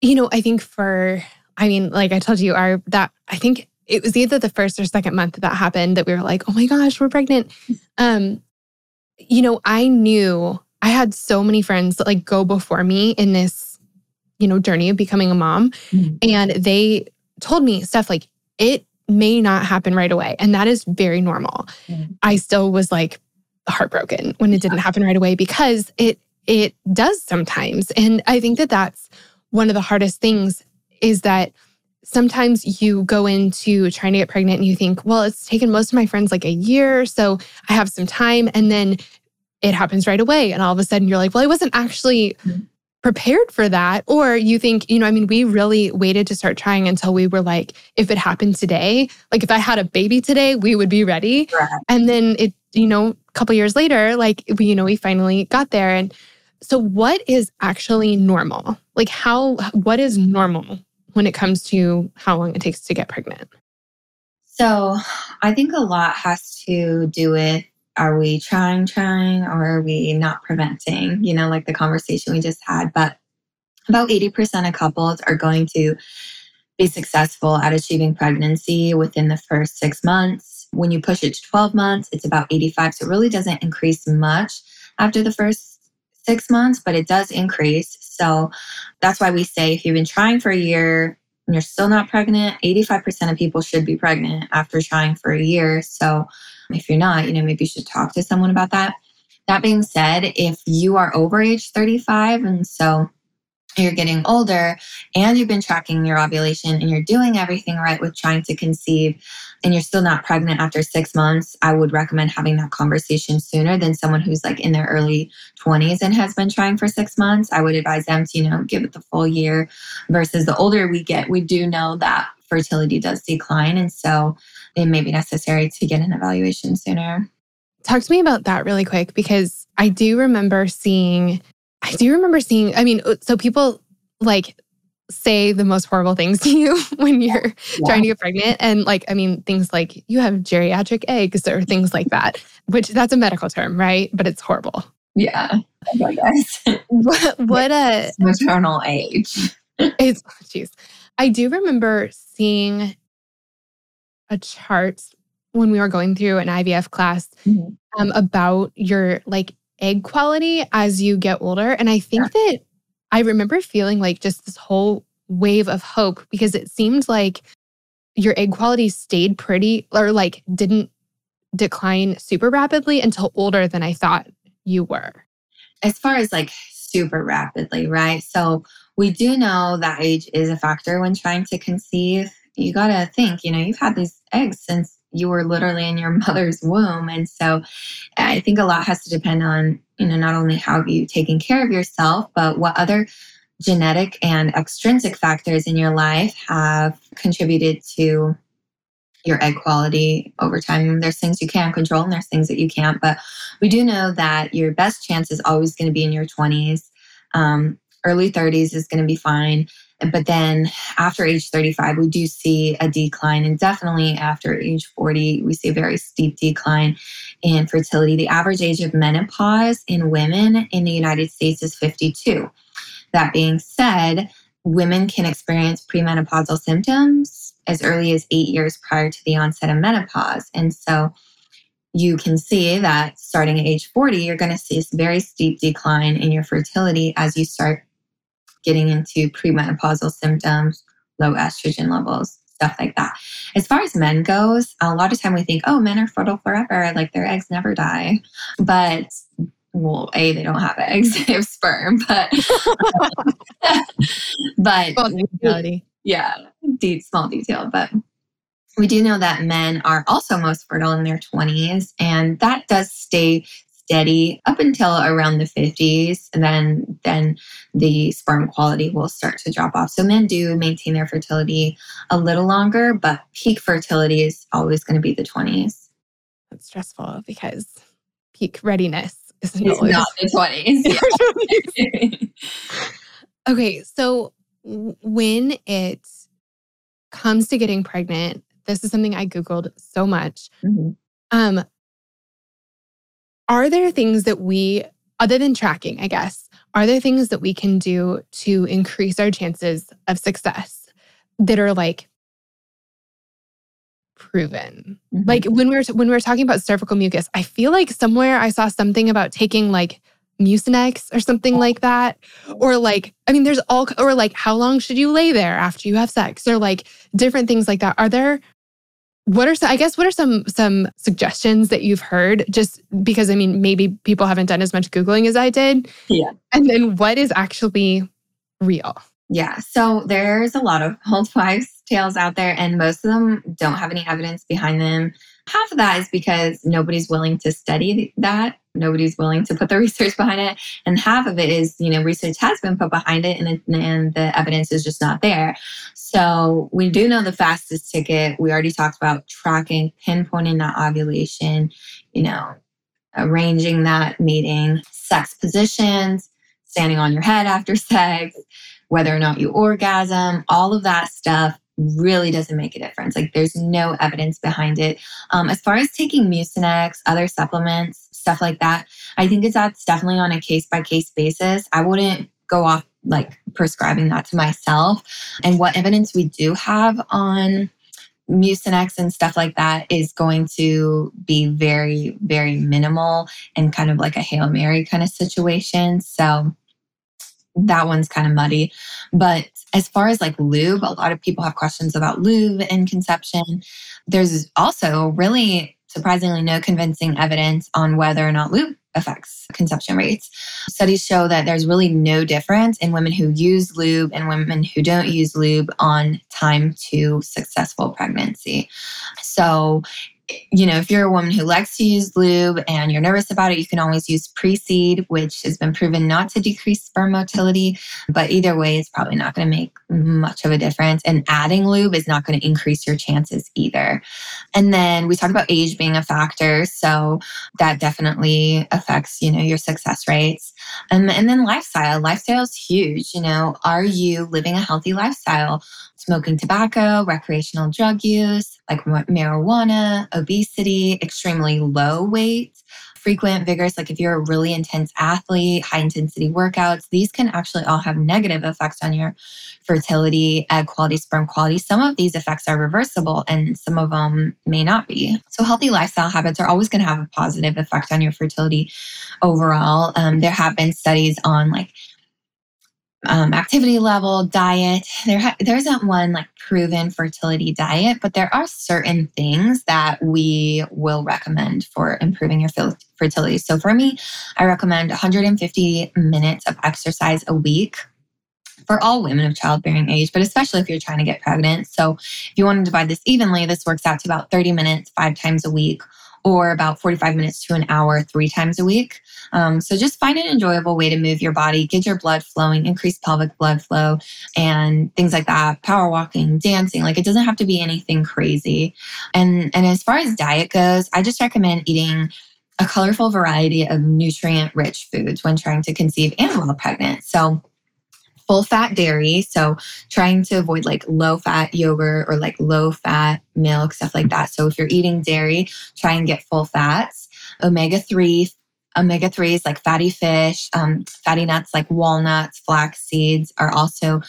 you know i think for i mean like i told you our that i think it was either the first or second month that, that happened that we were like, oh my gosh, we're pregnant. Um, you know, I knew I had so many friends that like go before me in this, you know, journey of becoming a mom. Mm-hmm. And they told me stuff like it may not happen right away. And that is very normal. Mm-hmm. I still was like heartbroken when it didn't happen right away because it it does sometimes. And I think that that's one of the hardest things is that sometimes you go into trying to get pregnant and you think, well, it's taken most of my friends like a year, so I have some time. And then it happens right away. And all of a sudden you're like, well, I wasn't actually prepared for that. Or you think, you know, I mean, we really waited to start trying until we were like, if it happened today, like if I had a baby today, we would be ready. Right. And then it, you know, a couple years later, like, we, you know, we finally got there. And so, what is actually normal? Like, how, what is normal when it comes to how long it takes to get pregnant? So, I think a lot has to do with are we trying, trying, or are we not preventing? You know, like the conversation we just had. But about 80% of couples are going to be successful at achieving pregnancy within the first six months. When you push it to 12 months, it's about 85. So it really doesn't increase much after the first six months, but it does increase. So that's why we say if you've been trying for a year and you're still not pregnant, 85% of people should be pregnant after trying for a year. So if you're not, you know, maybe you should talk to someone about that. That being said, if you are over age 35 and so you're getting older and you've been tracking your ovulation and you're doing everything right with trying to conceive and you're still not pregnant after six months, I would recommend having that conversation sooner than someone who's like in their early 20s and has been trying for six months. I would advise them to, you know, give it the full year versus the older we get, we do know that fertility does decline. And so it may be necessary to get an evaluation sooner. Talk to me about that really quick because I do remember seeing, I do remember seeing, I mean, so people like say the most horrible things to you when you're yeah. trying to get pregnant. And like, I mean, things like you have geriatric eggs or things like that, which that's a medical term, right? But it's horrible. Yeah, I guess. what, what a maternal age. it's, jeez. I do remember seeing a chart when we were going through an IVF class mm-hmm. um, about your like egg quality as you get older. And I think yeah. that I remember feeling like just this whole wave of hope because it seemed like your egg quality stayed pretty or like didn't decline super rapidly until older than I thought you were. As far as like super rapidly, right? So we do know that age is a factor when trying to conceive. You got to think, you know, you've had these eggs since you were literally in your mother's womb. And so I think a lot has to depend on, you know, not only how you taken care of yourself, but what other genetic and extrinsic factors in your life have contributed to your egg quality over time. There's things you can control and there's things that you can't. But we do know that your best chance is always going to be in your 20s. Um, early 30s is going to be fine. But then after age 35, we do see a decline. And definitely after age 40, we see a very steep decline in fertility. The average age of menopause in women in the United States is 52. That being said, women can experience premenopausal symptoms as early as eight years prior to the onset of menopause. And so you can see that starting at age 40, you're going to see a very steep decline in your fertility as you start getting into premenopausal symptoms, low estrogen levels, stuff like that. As far as men goes, a lot of time we think, oh, men are fertile forever, like their eggs never die. But well, a they don't have eggs; they have sperm. But but yeah, deep small detail. But we do know that men are also most fertile in their 20s, and that does stay steady up until around the 50s and then then the sperm quality will start to drop off. So men do maintain their fertility a little longer but peak fertility is always going to be the 20s that's stressful because peak readiness is not the 20s okay so when it comes to getting pregnant this is something i googled so much. Mm-hmm. um are there things that we, other than tracking, I guess, are there things that we can do to increase our chances of success that are like proven? Mm-hmm. Like when we are when we are talking about cervical mucus, I feel like somewhere I saw something about taking like Mucinex or something oh. like that. Or like, I mean, there's all, or like, how long should you lay there after you have sex? Or like different things like that. Are there what are some, I guess what are some some suggestions that you've heard just because I mean maybe people haven't done as much googling as I did. Yeah. And then what is actually real? Yeah. So there's a lot of old wives tales out there and most of them don't have any evidence behind them. Half of that is because nobody's willing to study that nobody's willing to put the research behind it and half of it is you know research has been put behind it and, and the evidence is just not there so we do know the fastest ticket we already talked about tracking pinpointing that ovulation you know arranging that meeting sex positions standing on your head after sex whether or not you orgasm all of that stuff really doesn't make a difference. Like there's no evidence behind it. Um, as far as taking Mucinex, other supplements, stuff like that, I think it's that's definitely on a case by case basis. I wouldn't go off like prescribing that to myself. And what evidence we do have on Mucinex and stuff like that is going to be very, very minimal and kind of like a Hail Mary kind of situation. So that one's kind of muddy. But as far as like lube, a lot of people have questions about lube and conception. There's also really surprisingly no convincing evidence on whether or not lube affects conception rates. Studies show that there's really no difference in women who use lube and women who don't use lube on time to successful pregnancy. So you know, if you're a woman who likes to use lube and you're nervous about it, you can always use pre-seed, which has been proven not to decrease sperm motility. But either way, it's probably not going to make much of a difference. And adding lube is not going to increase your chances either. And then we talked about age being a factor. So that definitely affects, you know, your success rates. Um, and then lifestyle. Lifestyle is huge. You know, are you living a healthy lifestyle? smoking tobacco, recreational drug use like marijuana, obesity, extremely low weight, frequent, vigorous, like if you're a really intense athlete, high intensity workouts, these can actually all have negative effects on your fertility, egg quality, sperm quality. Some of these effects are reversible and some of them may not be. So, healthy lifestyle habits are always going to have a positive effect on your fertility overall. Um, there have been studies on like um, activity level, diet. There, ha- there isn't one like proven fertility diet, but there are certain things that we will recommend for improving your fertility. So for me, I recommend 150 minutes of exercise a week for all women of childbearing age, but especially if you're trying to get pregnant. So if you want to divide this evenly, this works out to about 30 minutes, five times a week or about 45 minutes to an hour three times a week. Um, so just find an enjoyable way to move your body, get your blood flowing, increase pelvic blood flow, and things like that. Power walking, dancing, like it doesn't have to be anything crazy. And and as far as diet goes, I just recommend eating a colorful variety of nutrient rich foods when trying to conceive and while pregnant. So full fat dairy. So trying to avoid like low fat yogurt or like low fat milk, stuff like that. So if you're eating dairy, try and get full fats, omega 3 omega 3s like fatty fish, um, fatty nuts like walnuts, flax seeds are also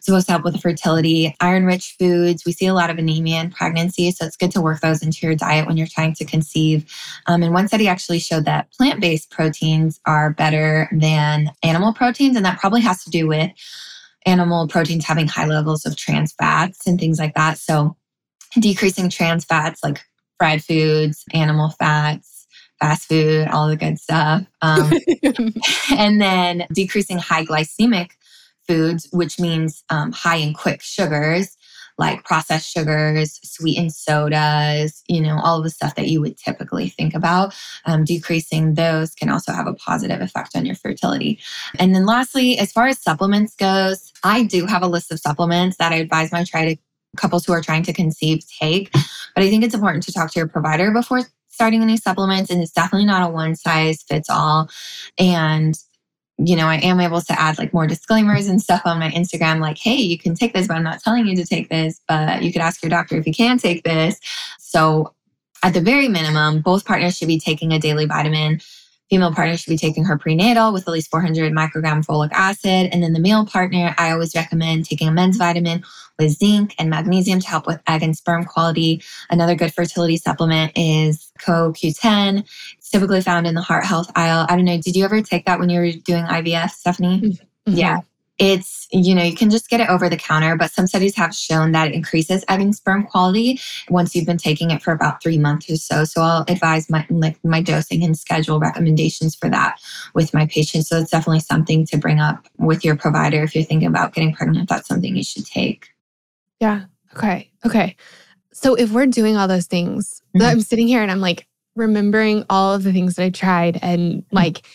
supposed to help with fertility. Iron rich foods, we see a lot of anemia in pregnancy, so it's good to work those into your diet when you're trying to conceive. Um, and one study actually showed that plant based proteins are better than animal proteins, and that probably has to do with animal proteins having high levels of trans fats and things like that. So decreasing trans fats like fried foods, animal fats, fast food, all the good stuff. Um, and then decreasing high glycemic foods, which means um, high and quick sugars like processed sugars, sweetened sodas, you know, all of the stuff that you would typically think about. Um, decreasing those can also have a positive effect on your fertility. And then lastly, as far as supplements goes, I do have a list of supplements that I advise my try to couples who are trying to conceive take. But I think it's important to talk to your provider before starting any supplements and it's definitely not a one size fits all. And you know i am able to add like more disclaimers and stuff on my instagram like hey you can take this but i'm not telling you to take this but you could ask your doctor if you can take this. So at the very minimum both partners should be taking a daily vitamin. Female partner should be taking her prenatal with at least 400 microgram folic acid. And then the male partner, I always recommend taking a men's vitamin with zinc and magnesium to help with egg and sperm quality. Another good fertility supplement is CoQ10. It's typically found in the heart health aisle. I don't know, did you ever take that when you were doing IVF, Stephanie? Mm-hmm. Yeah. It's, you know, you can just get it over the counter, but some studies have shown that it increases egg and sperm quality once you've been taking it for about three months or so. So I'll advise my like my dosing and schedule recommendations for that with my patients. So it's definitely something to bring up with your provider if you're thinking about getting pregnant. That's something you should take. Yeah. Okay. Okay. So if we're doing all those things, mm-hmm. I'm sitting here and I'm like remembering all of the things that I tried and mm-hmm. like,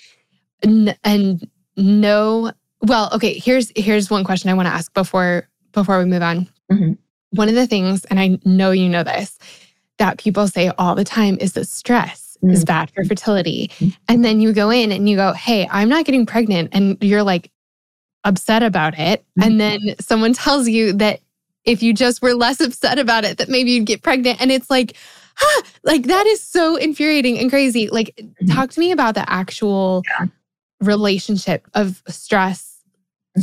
n- and no well, okay, here's here's one question I want to ask before before we move on. Mm-hmm. One of the things, and I know you know this, that people say all the time is that stress mm-hmm. is bad for fertility. Mm-hmm. And then you go in and you go, Hey, I'm not getting pregnant. And you're like upset about it. Mm-hmm. And then someone tells you that if you just were less upset about it, that maybe you'd get pregnant. And it's like, ah, like that is so infuriating and crazy. Like, mm-hmm. talk to me about the actual yeah. relationship of stress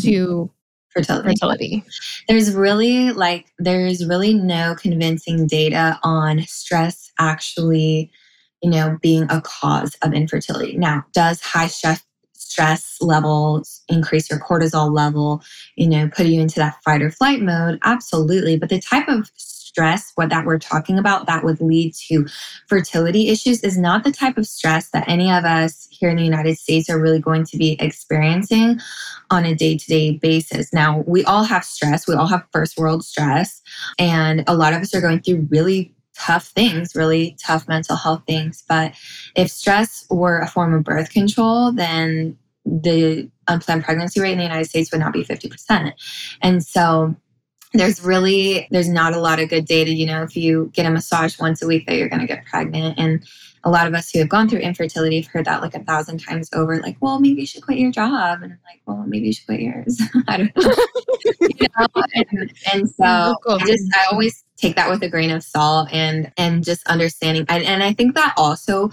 to fertility. fertility. There's really like there's really no convincing data on stress actually, you know, being a cause of infertility. Now, does high stress stress levels increase your cortisol level, you know, put you into that fight or flight mode? Absolutely. But the type of stress, what that we're talking about, that would lead to fertility issues is not the type of stress that any of us here in the United States are really going to be experiencing on a day to day basis. Now, we all have stress, we all have first world stress, and a lot of us are going through really tough things, really tough mental health things. But if stress were a form of birth control, then the unplanned pregnancy rate in the United States would not be 50%. And so there's really there's not a lot of good data you know if you get a massage once a week that you're going to get pregnant and a lot of us who have gone through infertility have heard that like a thousand times over like well maybe you should quit your job and i'm like well maybe you should quit yours i don't know, you know? And, and, so. I just i always take that with a grain of salt and and just understanding and, and i think that also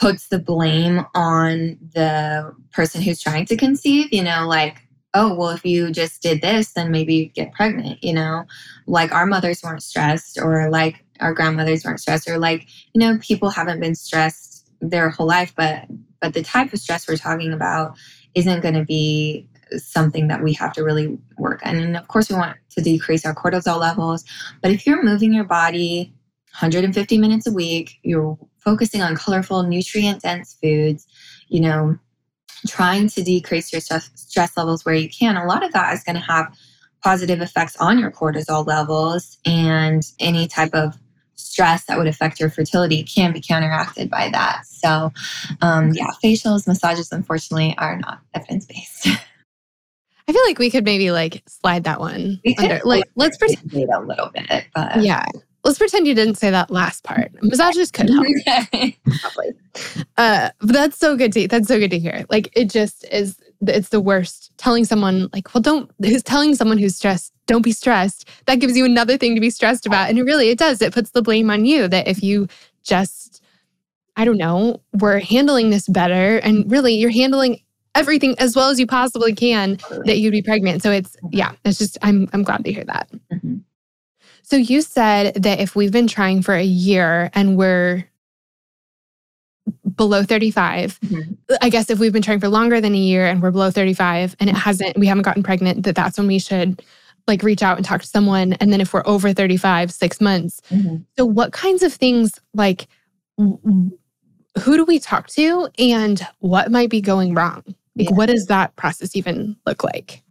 puts the blame on the person who's trying to conceive you know like oh, well, if you just did this, then maybe you'd get pregnant, you know? Like our mothers weren't stressed, or like our grandmothers weren't stressed, or like, you know, people haven't been stressed their whole life, but but the type of stress we're talking about isn't going to be something that we have to really work on. And of course, we want to decrease our cortisol levels. But if you're moving your body 150 minutes a week, you're focusing on colorful, nutrient dense foods, you know, trying to decrease your stress, stress levels where you can, a lot of that is going to have positive effects on your cortisol levels and any type of stress that would affect your fertility can be counteracted by that. So, um, yeah, facials, massages, unfortunately, are not evidence based. I feel like we could maybe like slide that one We under. Like, let's pretend a little bit, but yeah, let's pretend you didn't say that last part. Massages could help. Okay. Probably. Uh, but that's so good to that's so good to hear. Like it just is it's the worst. Telling someone like, well, don't who's telling someone who's stressed, don't be stressed. That gives you another thing to be stressed about. And it really it does. It puts the blame on you that if you just, I don't know, we're handling this better and really you're handling everything as well as you possibly can that you'd be pregnant. So it's yeah, it's just I'm I'm glad to hear that. Mm-hmm. So you said that if we've been trying for a year and we're below 35, mm-hmm. I guess if we've been trying for longer than a year and we're below 35 and it hasn't, we haven't gotten pregnant, that that's when we should like reach out and talk to someone. And then if we're over 35, six months. Mm-hmm. So what kinds of things like, who do we talk to and what might be going wrong? Like, yeah. what does that process even look like?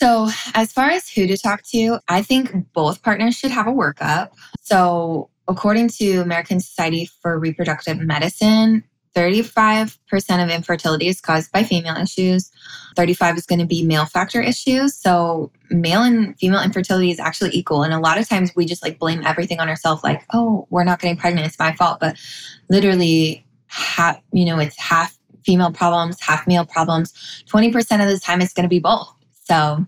So, as far as who to talk to, I think both partners should have a workup. So, according to American Society for Reproductive Medicine, 35% of infertility is caused by female issues. 35 is going to be male factor issues. So male and female infertility is actually equal. And a lot of times we just like blame everything on ourselves, like, oh, we're not getting pregnant. It's my fault. But literally, half, you know, it's half female problems, half male problems. 20% of the time it's going to be both. So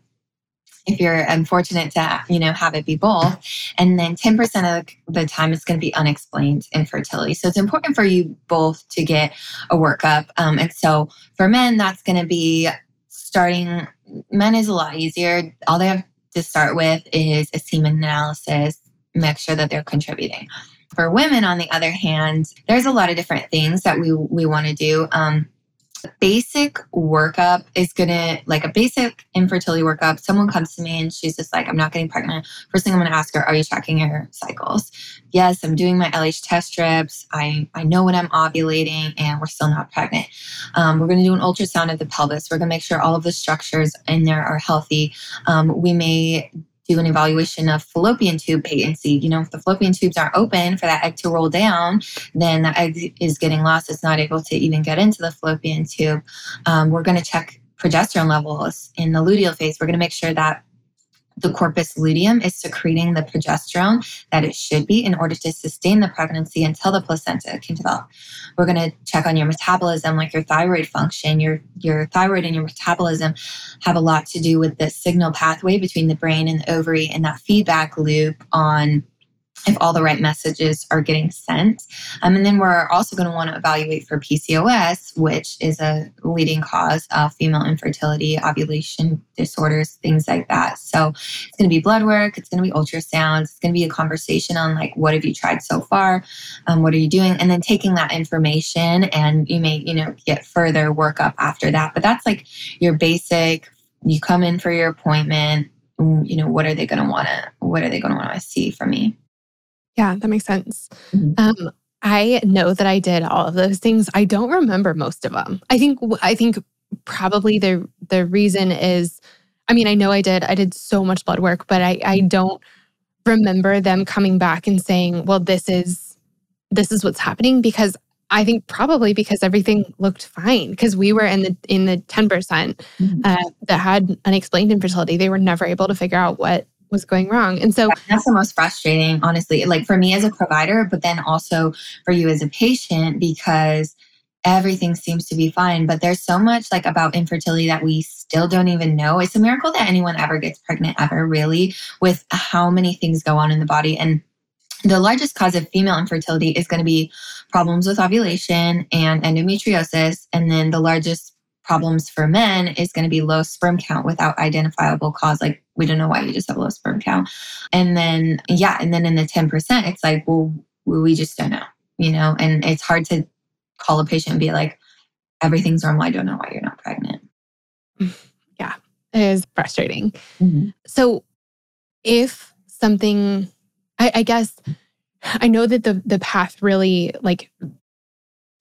if you're unfortunate to you know have it be both and then 10% of the time it's going to be unexplained infertility. So it's important for you both to get a workup. Um, and so for men that's going to be starting men is a lot easier. All they have to start with is a semen analysis make sure that they're contributing. For women on the other hand there's a lot of different things that we we want to do. Um, basic workup is gonna like a basic infertility workup. Someone comes to me and she's just like i'm not getting pregnant. First thing i'm gonna ask her are you tracking your cycles? Yes i'm doing my lh test strips. I i know when i'm ovulating and we're still not pregnant. Um, we're gonna do an ultrasound of the pelvis. We're gonna make sure all of the structures in there are healthy. Um, we may do an evaluation of fallopian tube patency. You know, if the fallopian tubes aren't open for that egg to roll down, then the egg is getting lost. It's not able to even get into the fallopian tube. Um, we're going to check progesterone levels in the luteal phase. We're going to make sure that the corpus luteum is secreting the progesterone that it should be in order to sustain the pregnancy until the placenta can develop. We're going to check on your metabolism, like your thyroid function. Your, your thyroid and your metabolism have a lot to do with the signal pathway between the brain and the ovary and that feedback loop on if all the right messages are getting sent. Um, and then we're also going to want to evaluate for PCOS, which is a leading cause of female infertility, ovulation disorders, things like that. So it's going to be blood work, it's going to be ultrasounds, it's going to be a conversation on like, what have you tried so far? Um, what are you doing? And then taking that information and you may, you know, get further workup after that. But that's like your basic, you come in for your appointment, you know, what are they going to want to, what are they going to want to see from me? Yeah, that makes sense. Mm-hmm. Um, I know that I did all of those things. I don't remember most of them. I think I think probably the the reason is I mean, I know I did I did so much blood work, but I I don't remember them coming back and saying, "Well, this is this is what's happening," because I think probably because everything looked fine because we were in the in the ten percent mm-hmm. uh, that had unexplained infertility. They were never able to figure out what was going wrong. And so that's the most frustrating, honestly, like for me as a provider, but then also for you as a patient, because everything seems to be fine. But there's so much like about infertility that we still don't even know. It's a miracle that anyone ever gets pregnant, ever really, with how many things go on in the body. And the largest cause of female infertility is going to be problems with ovulation and endometriosis. And then the largest problems for men is going to be low sperm count without identifiable cause. Like, we don't know why you just have low sperm count. And then, yeah, and then in the 10%, it's like, well, we just don't know, you know, and it's hard to call a patient and be like, everything's normal. I don't know why you're not pregnant. Yeah, it is frustrating. Mm-hmm. So, if something, I, I guess, I know that the the path really like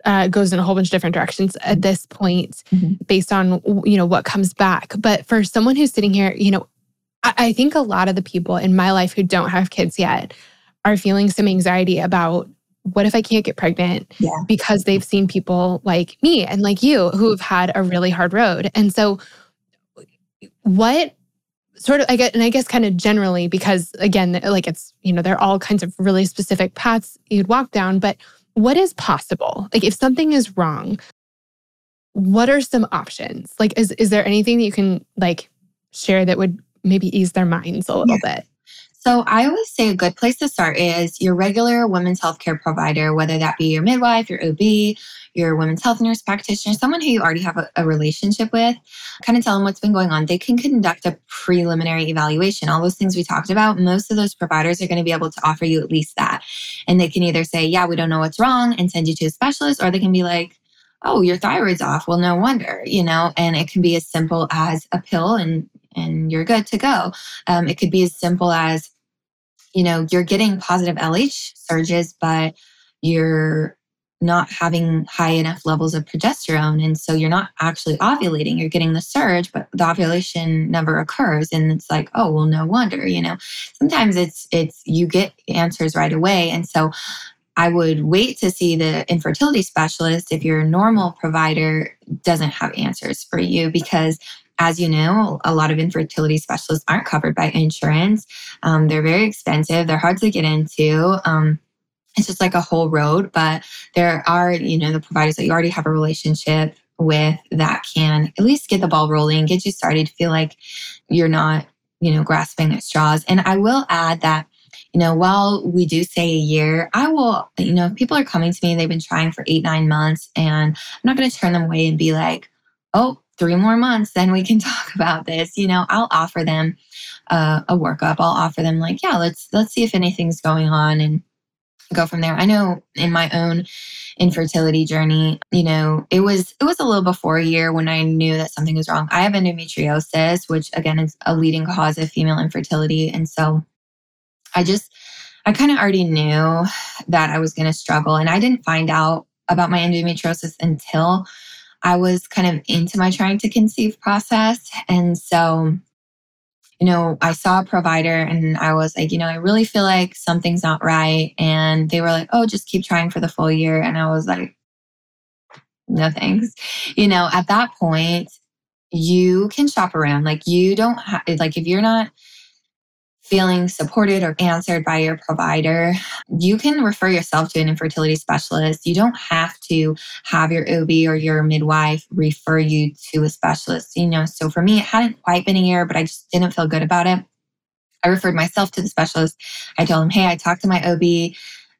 uh, goes in a whole bunch of different directions at this point mm-hmm. based on you know what comes back but for someone who's sitting here you know I, I, think a lot of the people in my life who don't have kids yet are feeling some anxiety about what if i can't get pregnant yeah. because they've seen people like me and like you who have had a really hard road and so what sort of i get and i guess kind of generally because again like it's you know there are all kinds of really specific paths you'd walk down but what is possible? Like if something is wrong, what are some options? Like is is there anything that you can like share that would maybe ease their minds a little yeah. bit? So I always say a good place to start is your regular women's healthcare provider, whether that be your midwife, your OB, your women's health nurse practitioner, someone who you already have a, a, relationship with, kind of tell them what's been going on. They can conduct a preliminary evaluation. All those things we talked about, most of those providers are going to be able to offer you at least that. And they can either say, yeah, we don't know what's wrong and send you to a specialist, or they can be like, oh, your thyroid's off. Well, no wonder, you know, and it can be as simple as a pill and and you're good to go. Um, it could be as simple as, you know, you're getting positive LH surges, but you're not having high enough levels of progesterone. And so you're not actually ovulating. You're getting the surge, but the ovulation never occurs. And it's like, oh, well, no wonder, you know. Sometimes it's it's you get answers right away. And so I would wait to see the infertility specialist if your normal provider doesn't have answers for you because as you know, a lot of infertility specialists aren't covered by insurance. Um, they're very expensive. They're hard to get into. Um, it's just like a whole road, but there are, you know, the providers that you already have a relationship with that can at least get the ball rolling, get you started, feel like you're not, you know, grasping at straws. And I will add that you know, while we do say a year, I will, you know, if people are coming to me, they've been trying for eight, nine months, and I'm not going to turn them away and be like, oh, three more months, then we can talk about this. You know, I'll offer them uh, a workup. I'll offer them like, yeah, let's let's see if anything's going on and go from there. I know in my own infertility journey, you know, it was it was a little before a year when I knew that something was wrong. I have endometriosis, which again is a leading cause of female infertility, and so I just I kind of already knew that I was going to struggle, and I didn't find out about my endometriosis until I was kind of into my trying to conceive process. And so, you know, I saw a provider and I was like, you know, I really feel like something's not right. And they were like, oh, just keep trying for the full year. And I was like, no thanks. You know, at that point, you can shop around. Like, you don't have, like, if you're not, feeling supported or answered by your provider, you can refer yourself to an infertility specialist. You don't have to have your OB or your midwife refer you to a specialist. You know, so for me, it hadn't quite been a year, but I just didn't feel good about it. I referred myself to the specialist. I told him, hey, I talked to my OB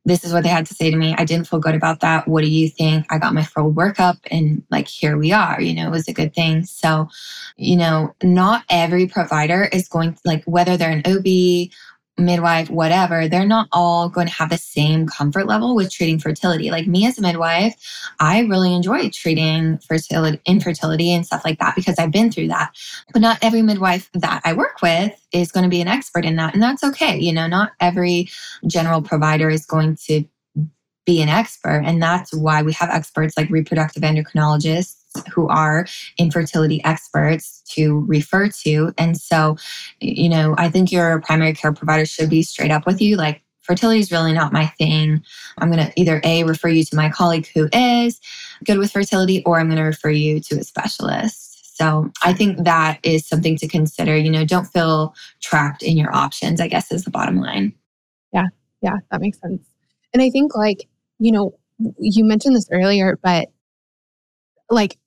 this is what they had to say to me. I didn't feel good about that. What do you think? I got my full workup and like here we are, you know, it was a good thing. So, you know, not every provider is going to like whether they're an OB midwife, whatever, they're not all going to have the same comfort level with treating fertility. Like me as a midwife, I really enjoy treating fertility, infertility and stuff like that because I've been through that. But not every midwife that I work with is going to be an expert in that. And that's okay. You know, not every general provider is going to be an expert. And that's why we have experts like reproductive endocrinologists who are infertility experts to refer to. And so, you know, I think your primary care provider should be straight up with you like, fertility is really not my thing. I'm going to either A, refer you to my colleague who is good with fertility, or I'm going to refer you to a specialist. So I think that is something to consider. You know, don't feel trapped in your options, I guess is the bottom line. Yeah. Yeah. That makes sense. And I think, like, you know, you mentioned this earlier, but like,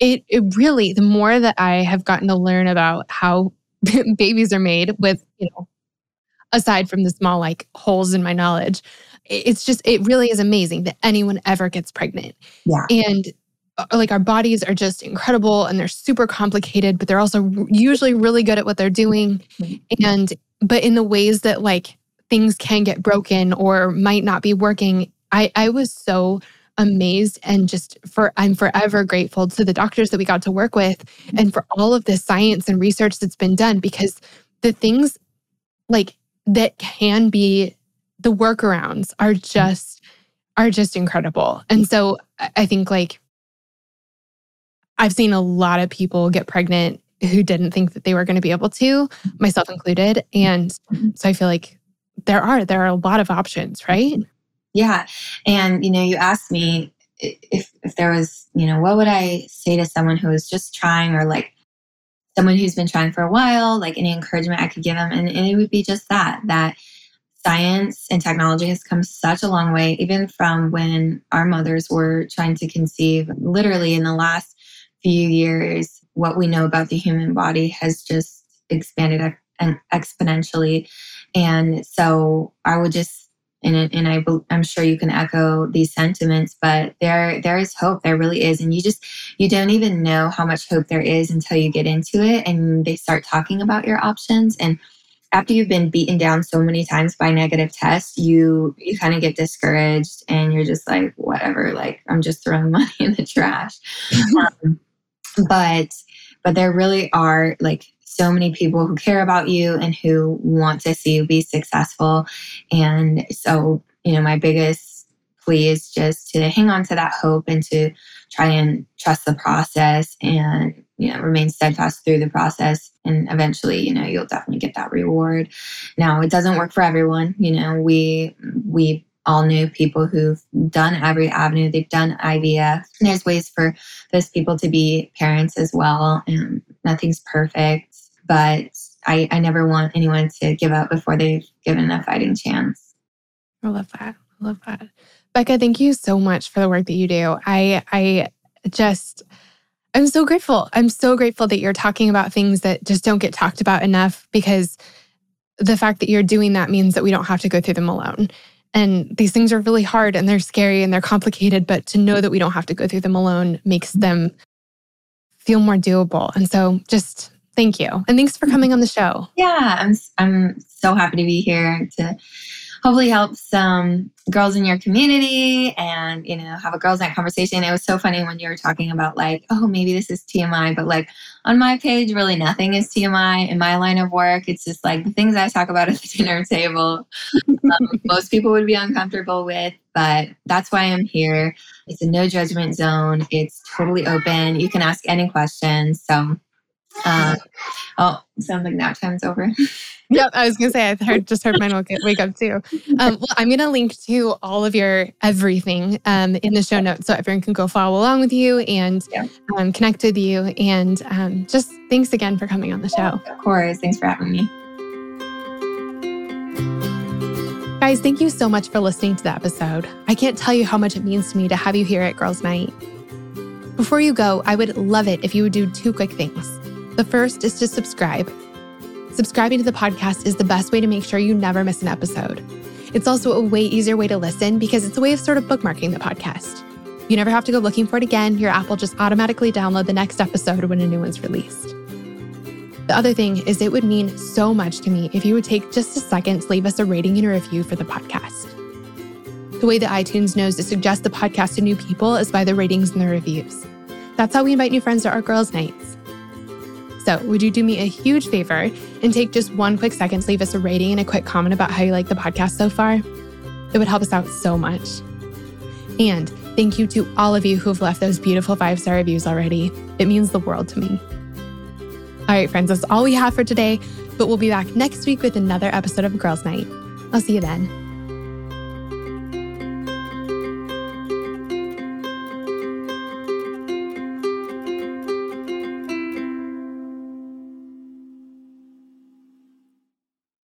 it, it really, the more that I have gotten to learn about how babies are made with, you know, aside from the small like holes in my knowledge it's just it really is amazing that anyone ever gets pregnant. Yeah. And uh, like our bodies are just incredible and they're super complicated but they're also usually really good at what they're doing. Mm-hmm. and but in the ways that like things can get broken or might not be working i i was so amazed and just for I'm forever grateful to the doctors that we got to work with and for all of the science and research that's been done because the things like that can be the workarounds are just are just incredible. And so I think like I've seen a lot of people get pregnant who didn't think that they were going to be able to, myself included. And mm-hmm. so I feel like there are there are a lot of options, right? Yeah. And you know, you asked me if if there was, you know, what would I say to someone who is just trying or like someone who's been trying for a while, like any encouragement I could give them. And, and it would be just that, that science and technology has come such a long way, even from when our mothers were trying to conceive. Literally, in the last few years, what we know about the human body has just expanded exponentially. And so I would just and and I I'm sure you can echo these sentiments, but there there is hope. There really is, and you just you don't even know how much hope there is until you get into it and they start talking about your options. And after you've been beaten down so many times by negative tests, you you kind of get discouraged and you're just like whatever. Like I'm just throwing money in the trash. um, but but there really are like so many people who care about you and who want to see you be successful. And so, you know, my biggest plea is just to hang on to that hope and to try and trust the process and, you know, remain steadfast through the process. And eventually, you know, you'll definitely get that reward. Now, it doesn't work for everyone. You know, we, we, all knew people who've done every avenue. They've done IVF. There's ways for those people to be parents as well, and nothing's perfect but I, I never want anyone to give up before they've given a fighting chance. I love that. I love that. Becca, thank you so much for the work that you do. I I just I'm so grateful. I'm so grateful that you're talking about things that just don't get talked about enough because the fact that you're doing that means that we don't have to go through them alone. And these things are really hard and they're scary and they're complicated, but to know that we don't have to go through them alone makes them feel more doable. And so just Thank you. And thanks for coming on the show. Yeah, I'm I'm so happy to be here to hopefully help some girls in your community and you know have a girls night conversation. It was so funny when you were talking about like oh maybe this is tmi but like on my page really nothing is tmi in my line of work. It's just like the things i talk about at the dinner table um, most people would be uncomfortable with but that's why i'm here. It's a no judgment zone. It's totally open. You can ask any questions. So uh, oh, sounds like nap time's over. yep, I was gonna say I heard just heard mine will get, wake up too. Um, well, I'm gonna link to all of your everything um, in the show notes so everyone can go follow along with you and yeah. um, connect with you. And um, just thanks again for coming on the show. Of course, thanks for having me. Guys, thank you so much for listening to the episode. I can't tell you how much it means to me to have you here at Girls Night. Before you go, I would love it if you would do two quick things. The first is to subscribe. Subscribing to the podcast is the best way to make sure you never miss an episode. It's also a way easier way to listen because it's a way of sort of bookmarking the podcast. You never have to go looking for it again. Your app will just automatically download the next episode when a new one's released. The other thing is, it would mean so much to me if you would take just a second to leave us a rating and a review for the podcast. The way that iTunes knows to suggest the podcast to new people is by the ratings and the reviews. That's how we invite new friends to our girls' nights. So, would you do me a huge favor and take just one quick second to leave us a rating and a quick comment about how you like the podcast so far? It would help us out so much. And thank you to all of you who have left those beautiful five star reviews already. It means the world to me. All right, friends, that's all we have for today, but we'll be back next week with another episode of Girls Night. I'll see you then.